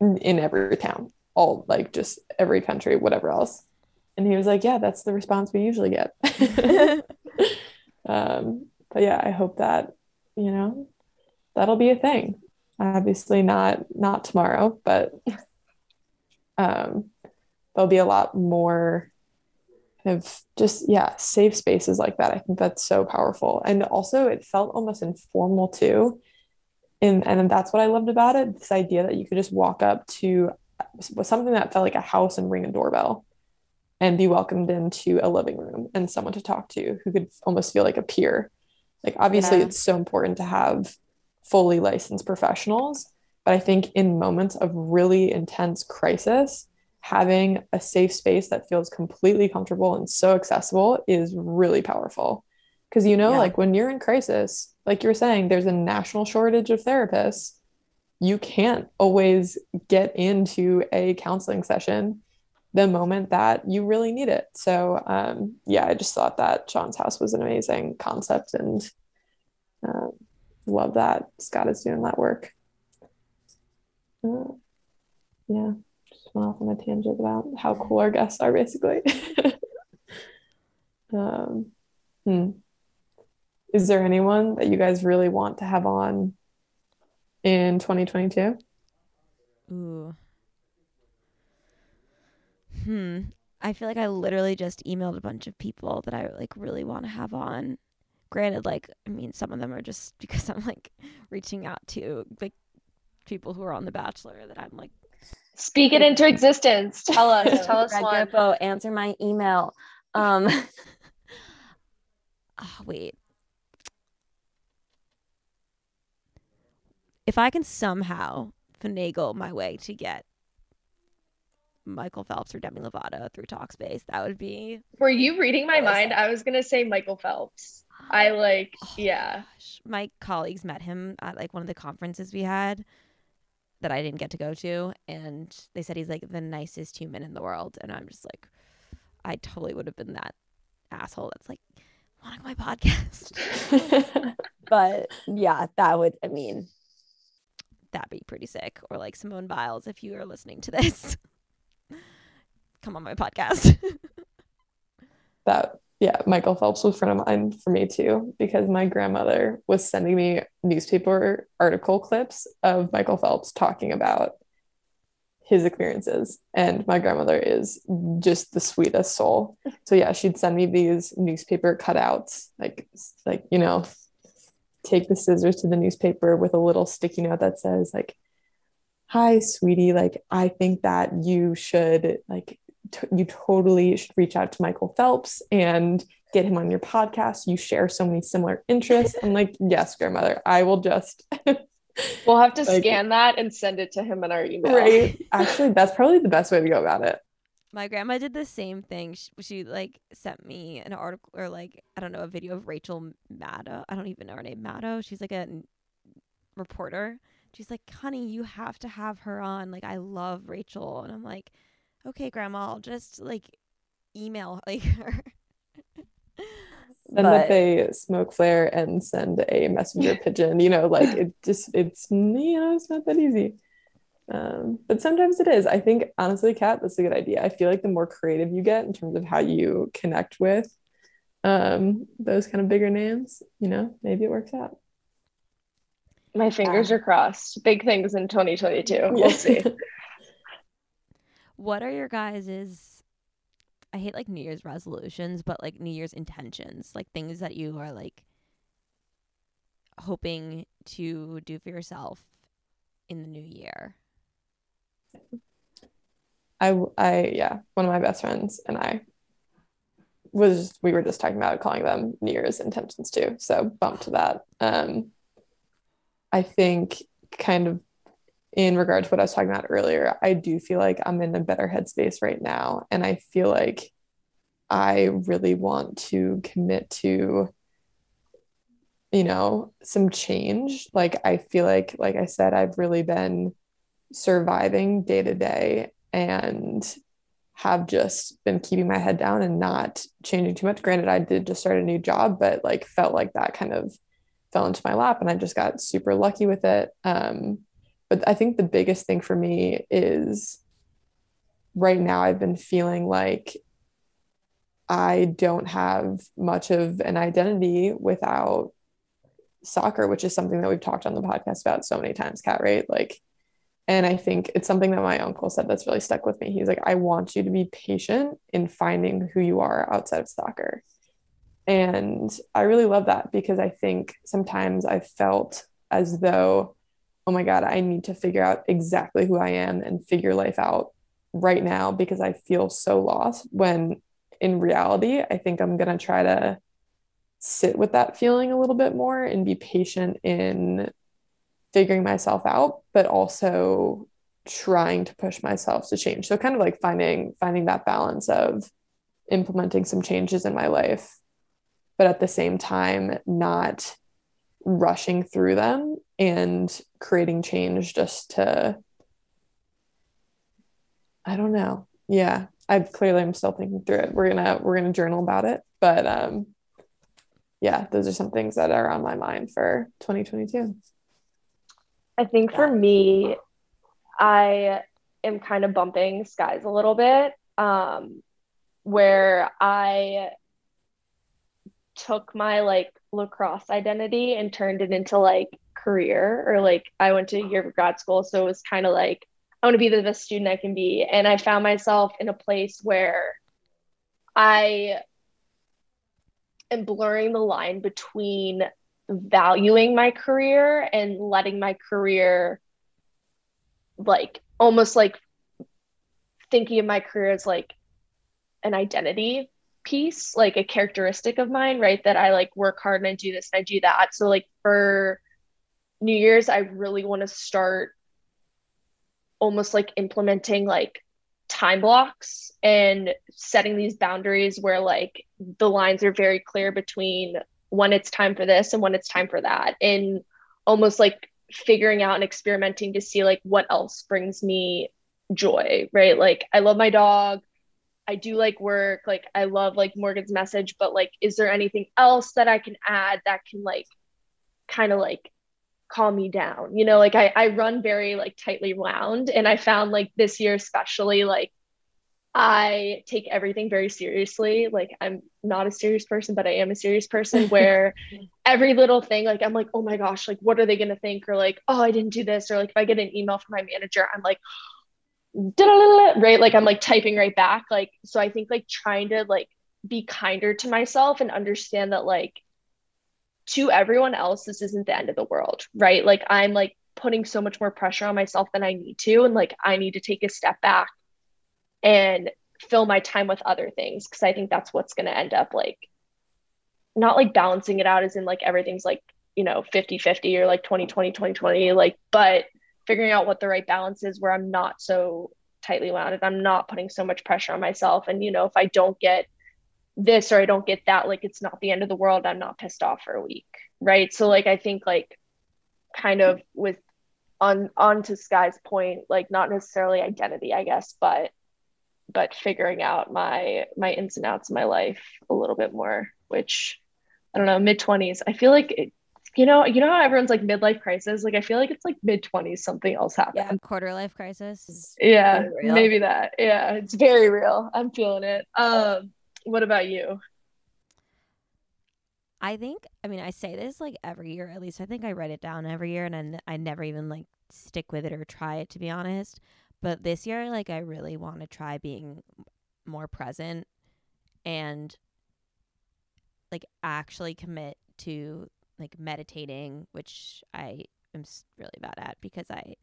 in, in every town, all like just every country, whatever else. And he was like, yeah, that's the response we usually get. [laughs] [laughs] um, but yeah, I hope that, you know, that'll be a thing. Obviously not not tomorrow, but um, there'll be a lot more of just yeah safe spaces like that. I think that's so powerful. And also it felt almost informal too. And and that's what i loved about it this idea that you could just walk up to something that felt like a house and ring a doorbell and be welcomed into a living room and someone to talk to who could almost feel like a peer. Like obviously yeah. it's so important to have fully licensed professionals but i think in moments of really intense crisis having a safe space that feels completely comfortable and so accessible is really powerful. Because, you know, yeah. like when you're in crisis, like you're saying, there's a national shortage of therapists. You can't always get into a counseling session the moment that you really need it. So, um, yeah, I just thought that Sean's house was an amazing concept and uh, love that Scott is doing that work. Uh, yeah just went off on a tangent about how cool our guests are, basically. [laughs] um, hmm. Is there anyone that you guys really want to have on in 2022? Ooh. Hmm. I feel like I literally just emailed a bunch of people that I like really want to have on. Granted, like I mean, some of them are just [laughs] because I'm like reaching out to like people who are on The Bachelor that I'm like Speak it into existence. Tell us. [laughs] Tell us Greg one. answer my email. Um, oh, [laughs] wait. If I can somehow finagle my way to get Michael Phelps or Demi Lovato through Talkspace, that would be. Were you reading my mind? I was gonna say Michael Phelps. I like, [gasps] oh, yeah. Gosh. My colleagues met him at like one of the conferences we had that I didn't get to go to, and they said he's like the nicest human in the world, and I'm just like, I totally would have been that asshole that's like, want my podcast? [laughs] but yeah, that would, I mean, that'd be pretty sick. Or like Simone Biles, if you are listening to this, [laughs] come on my podcast. [laughs] that yeah, Michael Phelps was a friend of mine for me too, because my grandmother was sending me newspaper article clips of Michael Phelps talking about his experiences. And my grandmother is just the sweetest soul. So yeah, she'd send me these newspaper cutouts, like like, you know, take the scissors to the newspaper with a little sticky note that says like, hi, sweetie, like I think that you should like t- you totally should reach out to Michael Phelps and get him on your podcast. You share so many similar interests. I'm like, yes, grandmother, I will just. [laughs] we'll have to like, scan that and send it to him in our email. Right. [laughs] Actually, that's probably the best way to go about it. My grandma did the same thing. She, she like sent me an article or like I don't know a video of Rachel Maddow. I don't even know her name. Maddow. She's like a n- reporter. She's like, "Honey, you have to have her on. Like, I love Rachel." And I'm like, "Okay, grandma, I'll just like email [laughs] like her." Then But- if they smoke flare and send a messenger [laughs] pigeon, you know, like it just it's you know it's not that easy. Um, but sometimes it is. I think honestly, Kat, that's a good idea. I feel like the more creative you get in terms of how you connect with um those kind of bigger names, you know, maybe it works out. My fingers Yeah. are crossed. Big things in 2022. Yeah. We'll see. [laughs] what are your guys's I hate like New Year's resolutions, but like New Year's intentions, like things that you are like hoping to do for yourself in the new year. I, I, yeah, one of my best friends and I was we were just talking about calling them New Year's intentions too. So bump to that. Um, I think kind of in regard to what I was talking about earlier, I do feel like I'm in a better headspace right now. And I feel like I really want to commit to, you know, some change. Like I feel like, like I said, I've really been surviving day to day and have just been keeping my head down and not changing too much. Granted, I did just start a new job, but like felt like that kind of fell into my lap and I just got super lucky with it. Um, but I think the biggest thing for me is right now I've been feeling like I don't have much of an identity without soccer, which is something that we've talked on the podcast about so many times, Kat, right? Like, and I think it's something that my uncle said that's really stuck with me. He's like, I want you to be patient in finding who you are outside of soccer. And I really love that because I think sometimes I've felt as though, oh my God, I need to figure out exactly who I am and figure life out right now because I feel so lost. When in reality, I think I'm going to try to sit with that feeling a little bit more and be patient in figuring myself out, but also trying to push myself to change. So kind of like finding finding that balance of implementing some changes in my life, but at the same time not rushing through them and creating change just to I don't know. Yeah, I clearly I'm still thinking through it. We're gonna we're gonna journal about it, but um, yeah, those are some things that are on my mind for 2022. I think for me, I am kind of bumping Sky's a little bit, um, where I took my like lacrosse identity and turned it into like career or like I went to a year of grad school. So it was kind of like, I want to be the best student I can be. And I found myself in a place where I am blurring the line between valuing my career and letting my career like almost like thinking of my career as like an identity piece like a characteristic of mine right that i like work hard and i do this and i do that. So like for new year's i really want to start almost like implementing like time blocks and setting these boundaries where like the lines are very clear between when it's time for this and when it's time for that. And almost like figuring out and experimenting to see like what else brings me joy right? Like i love my dog i do like work like i love like morgan's message but like is there anything else that i can add that can like kind of like calm me down you know like I, I run very like tightly wound and i found like this year especially like I take everything very seriously. Like I'm not a serious person, but I am a serious person [laughs] where every little thing, like I'm like, oh my gosh, like what are they gonna think? Or like, oh, I didn't do this. Or like if I get an email from my manager, I'm like, right? Like I'm like typing right back. Like, so I think like trying to like be kinder to myself and understand that like to everyone else, this isn't the end of the world, right? Like I'm like putting so much more pressure on myself than I need to. And like I need to take a step back and fill my time with other things because I think that's what's going to end up like not like balancing it out as in like everything's like you know 50 50 or like 20 20 20 20 like but figuring out what the right balance is where I'm not so tightly wound and I'm not putting so much pressure on myself. And, you know, if I don't get this or I don't get that, like it's not the end of the world. I'm not pissed off for a week. Right. So, like, I think, like, kind of with on on to Sky's point, like not necessarily identity, I guess, but but figuring out my my ins and outs of my life a little bit more, which I don't know, mid twenties. I feel like it, you know, you know how everyone's like midlife crisis. Like I feel like it's like mid twenties, something else happened. Yeah, quarter life crisis. Yeah, maybe that. Yeah, it's very real. I'm feeling it. Um, what about you? I think, I mean, I say this like every year, at least I think I write it down every year and I, n- I never even like stick with it or try it to be honest. But this year, like, I really want to try being more present and like actually commit to like meditating, which I am really bad at because I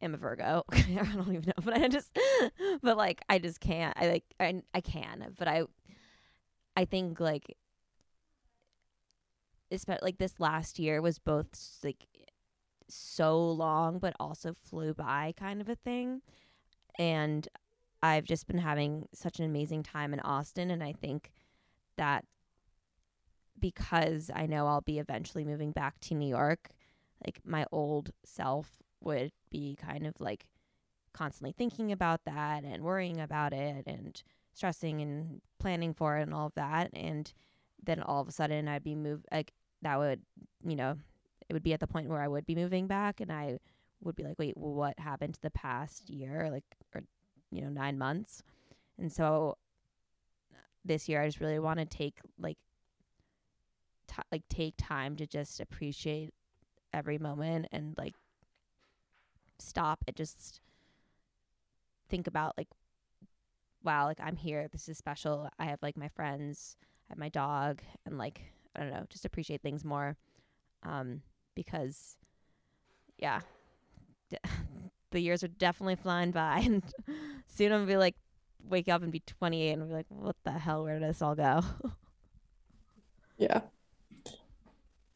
am a Virgo. [laughs] I don't even know, but I just, [laughs] but like, I just can't. I like, I, I can, but I, I think like especially like this last year was both like so long but also flew by kind of a thing and i've just been having such an amazing time in austin and i think that because i know i'll be eventually moving back to new york like my old self would be kind of like constantly thinking about that and worrying about it and stressing and planning for it and all of that. And then all of a sudden I'd be moved like that would you know it would be at the point where I would be moving back and I would be like wait what happened to the past year? Like or you know 9 months. And so this year I just really want to take like t- like take time to just appreciate every moment and like stop and just think about like wow like I'm here this is special I have like my friends I have my dog and like I don't know, just appreciate things more. Um, because yeah, [laughs] the years are definitely flying by, [laughs] and soon I'm gonna be like, wake up and be 28, and be like, what the hell? Where did this all go? [laughs] yeah.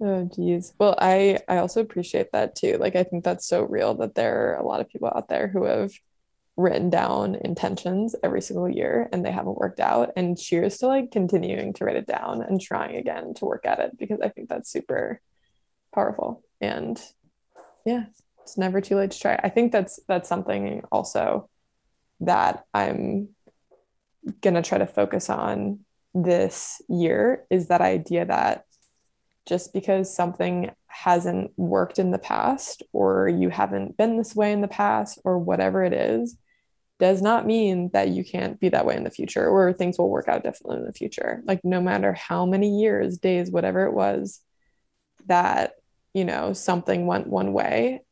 Oh geez. Well, I I also appreciate that too. Like I think that's so real that there are a lot of people out there who have written down intentions every single year and they haven't worked out and cheers to like continuing to write it down and trying again to work at it because i think that's super powerful and yeah it's never too late to try i think that's that's something also that i'm gonna try to focus on this year is that idea that just because something hasn't worked in the past or you haven't been this way in the past or whatever it is does not mean that you can't be that way in the future or things will work out differently in the future. Like, no matter how many years, days, whatever it was that, you know, something went one way,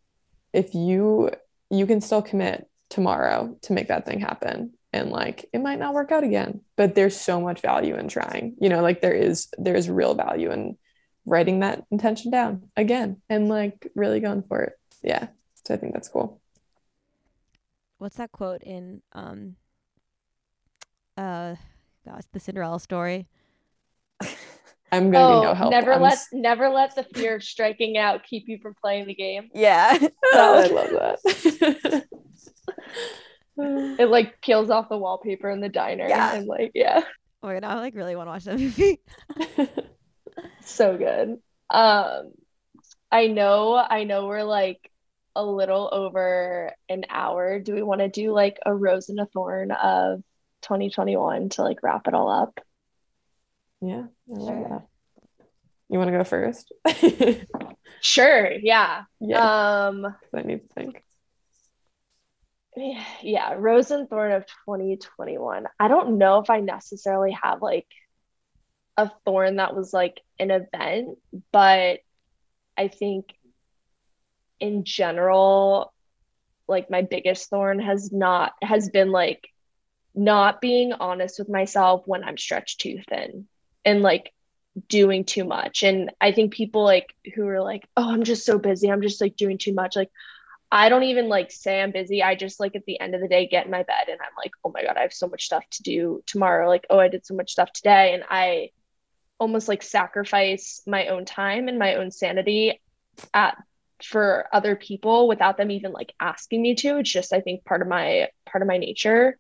if you, you can still commit tomorrow to make that thing happen. And like, it might not work out again, but there's so much value in trying, you know, like there is, there's real value in writing that intention down again and like really going for it. Yeah. So I think that's cool what's that quote in um uh gosh the Cinderella story. [laughs] I'm gonna oh, be no help. Never I'm let never let the fear of striking out keep you from playing the game. Yeah. [laughs] oh, I love that. [laughs] it like peels off the wallpaper in the diner. Yeah. And like, yeah. Oh my god, I like really want to watch that movie. So good. Um I know, I know we're like a little over an hour. Do we want to do like a rose and a thorn of 2021 to like wrap it all up? Yeah, I love sure. that. You want to go first? [laughs] sure. Yeah. Yeah. Um, I need to think. [sighs] Yeah, rose and thorn of 2021. I don't know if I necessarily have like a thorn that was like an event, but I think in general like my biggest thorn has not has been like not being honest with myself when I'm stretched too thin and like doing too much. And I think people like who are like, oh, I'm just so busy. I'm just like doing too much. Like, I don't even like say I'm busy. I just like at the end of the day get in my bed and I'm like, oh my God, I have so much stuff to do tomorrow. Like, oh, I did so much stuff today. And I almost like sacrifice my own time and my own sanity at for other people without them even like asking me to. It's just I think part of my part of my nature.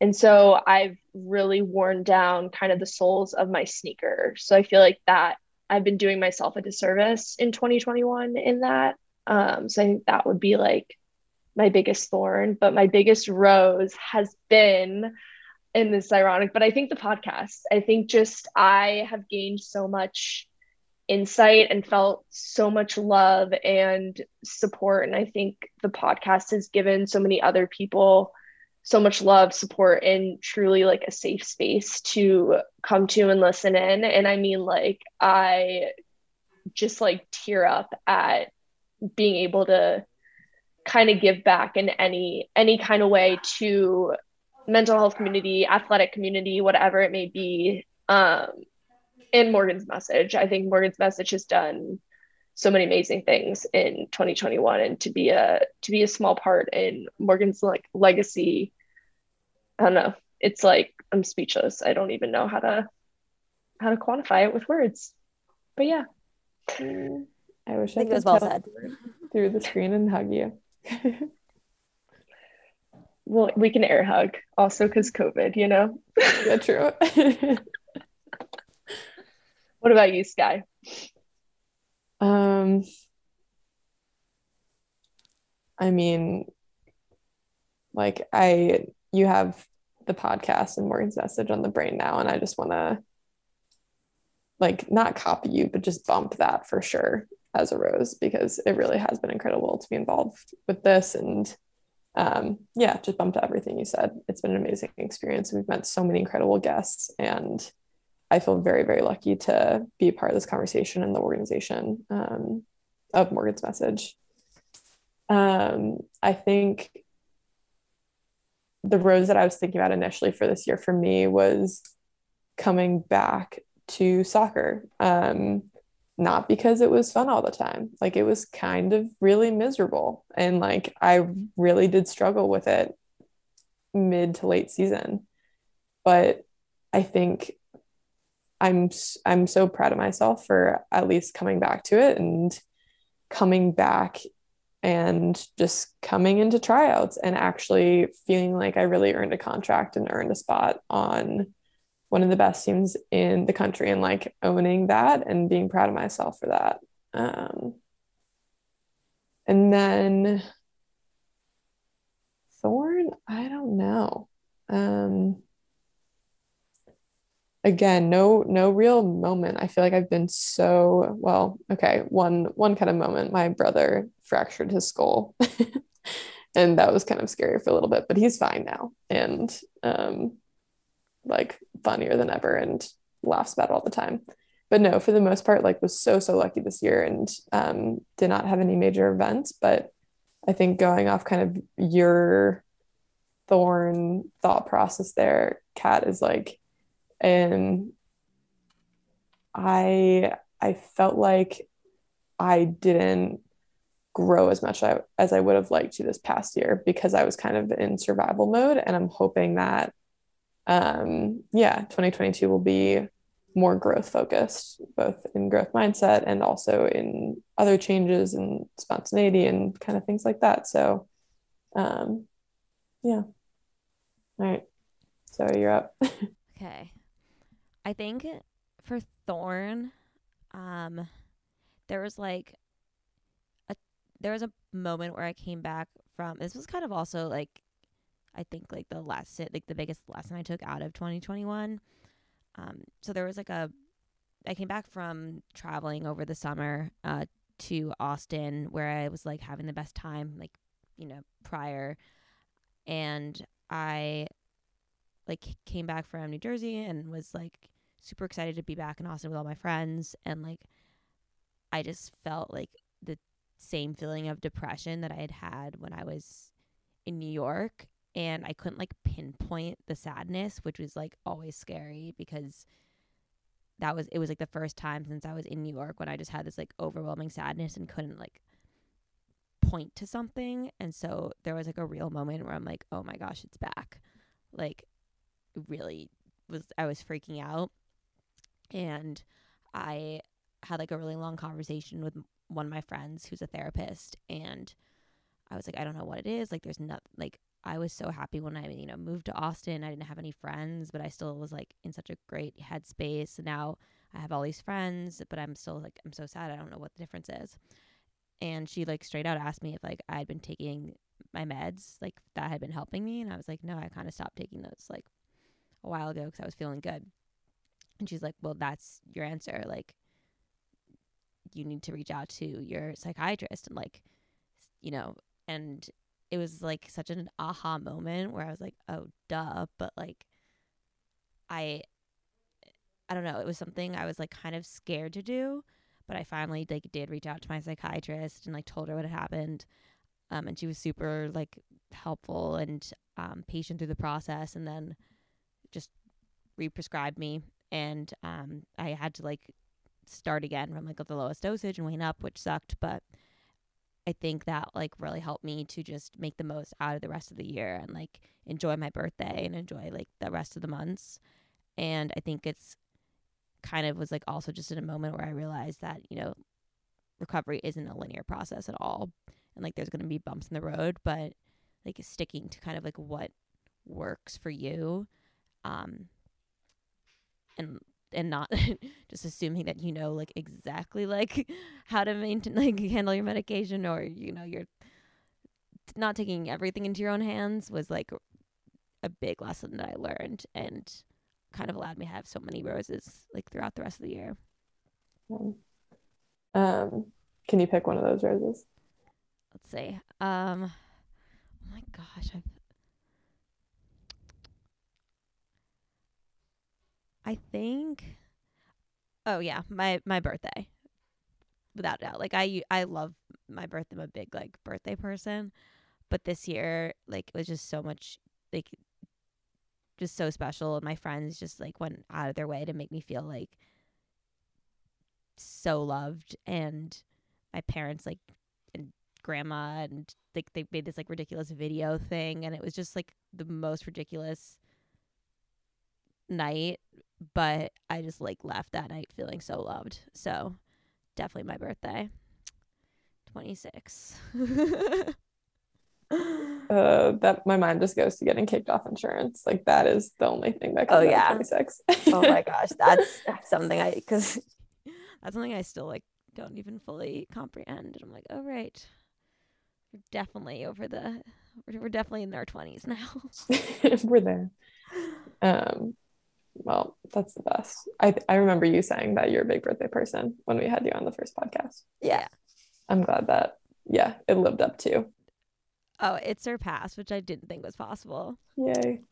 And so I've really worn down kind of the soles of my sneaker. So I feel like that I've been doing myself a disservice in 2021 in that. Um, so I think that would be like my biggest thorn, but my biggest rose has been in this ironic, but I think the podcast, I think just I have gained so much insight and felt so much love and support. And I think the podcast has given so many other people so much love, support, and truly like a safe space to come to and listen in. And I mean, like, I just like tear up at being able to kind of give back in any any kind of way to mental health community athletic community whatever it may be um in morgan's message. I think morgan's message has done so many amazing things in 2021 and to be a to be a small part in morgan's like legacy i don't know. It's like i'm speechless. I don't even know how to how to quantify it with words. But yeah. I wish I I, think it could was well said. through the screen and hug you. [laughs] well we can air hug also because covid you know yeah, true. [laughs] what about you sky um, I mean, like I, you have the podcast and Morgan's message on the brain now, and I just want to like not copy you, but just bump that for sure as a rose because it really has been incredible to be involved with this and um, yeah, just bump to everything you said. It's been an amazing experience. We've met so many incredible guests, and I feel very, very lucky to be a part of this conversation and the organization um, of Morgan's message. Um, I think the rose that I was thinking about initially for this year for me was coming back to soccer. Um, not because it was fun all the time. Like it was kind of really miserable. And like I really did struggle with it mid to late season. But I think I'm I'm so proud of myself for at least coming back to it and coming back and just coming into tryouts and actually feeling like I really earned a contract and earned a spot on one of the best teams in the country and like owning that and being proud of myself for that. Um, and then Thorn, I don't know. Um, again, no no real moment. I feel like I've been so well, okay, one one kind of moment. My brother fractured his skull. [laughs] and that was kind of scary for a little bit, but he's fine now. And um like funnier than ever and laughs about all the time. But no, for the most part, like was so so lucky this year and um, did not have any major events. But I think going off kind of your thorn thought process there, Kat is like, and I I felt like I didn't grow as much as I would have liked to this past year because I was kind of in survival mode, and I'm hoping that um, yeah, 2022 will be more growth focused, both in growth mindset and also in other changes and spontaneity and kind of things like that. So, um, yeah. All right. So you're up. [laughs] Okay. I think for Thorn, um, there was like a there was a moment where I came back from this was kind of also like I think like the last like the biggest lesson I took out of 2021. Um, so there was like a I came back from traveling over the summer uh, to Austin where I was like having the best time like you know prior. And I like came back from New Jersey and was like super excited to be back in Austin with all my friends. And like I just felt like the same feeling of depression that I had had when I was in New York and I couldn't like pinpoint the sadness, which was like always scary because that was it was like the first time since I was in New York when I just had this like overwhelming sadness and couldn't like point to something. And so there was like a real moment where I'm like, "Oh my gosh, it's back." Like really was I was freaking out. And I had like a really long conversation with one of my friends who's a therapist and I was like, I don't know what it is. Like there's not like I was so happy when I, you know, moved to Austin. I didn't have any friends, but I still was like in such a great headspace. Now I have all these friends, but I'm still like I'm so sad. I don't know what the difference is. And she like straight out asked me if like I had been taking my meds, like that had been helping me, and I was like, no, I kind of stopped taking those like a while ago because I was feeling good. And she's like, well, that's your answer. Like you need to reach out to your psychiatrist and like, you know, and it was like such an aha moment where I was like, oh, duh. But like, I, I don't know. It was something I was like kind of scared to do, but I finally like did reach out to my psychiatrist and like told her what had happened. Um, and she was super like helpful and um, patient through the process, and then just re-prescribed me. And um, I had to like start again from like the lowest dosage and wane up, which sucked, but I think that like really helped me to just make the most out of the rest of the year and like enjoy my birthday and enjoy like the rest of the months. And I think it's kind of was like also just in a moment where I realized that, you know, recovery isn't a linear process at all. And like there's going to be bumps in the road, but like sticking to kind of like what works for you um and and not [laughs] just assuming that you know like exactly like [laughs] how to maintain like handle your medication or you know you're not taking everything into your own hands was like a big lesson that I learned and kind of allowed me to have so many roses like throughout the rest of the year. Um, can you pick one of those roses? Let's see. Um, oh my gosh, I've I think oh yeah, my my birthday. Without doubt. Like I I love my birthday. I'm a big like birthday person. But this year like it was just so much like just so special and my friends just like went out of their way to make me feel like so loved and my parents like and grandma and like they made this like ridiculous video thing and it was just like the most ridiculous night but I just like left that night feeling so loved. So definitely my birthday. 26. [laughs] uh that my mind just goes to getting kicked off insurance. Like that is the only thing that Oh, comes out yeah. 26. oh my [laughs] gosh, that's something I because That's something I still like don't even fully comprehend. And I'm like, oh right. We're definitely over the we're, we're definitely in our 20s now. [laughs] We're there. Um well, that's the best. I I remember you saying that you're a big birthday person when we had you on the first podcast. yeah, I'm glad that yeah, it lived up to. Oh, it surpassed, which I didn't think was possible. Yay.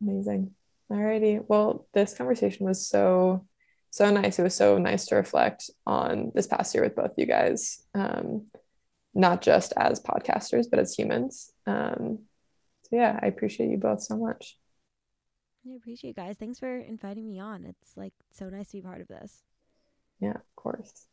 Amazing. Alrighty. Well, this conversation was so, so nice. It was so nice to reflect on this past year with both you guys, um, not just as podcasters, but as humans. Um, so, yeah, I appreciate you both so much. I appreciate you guys. Thanks for inviting me on. It's like so nice to be part of this. Yeah, of course.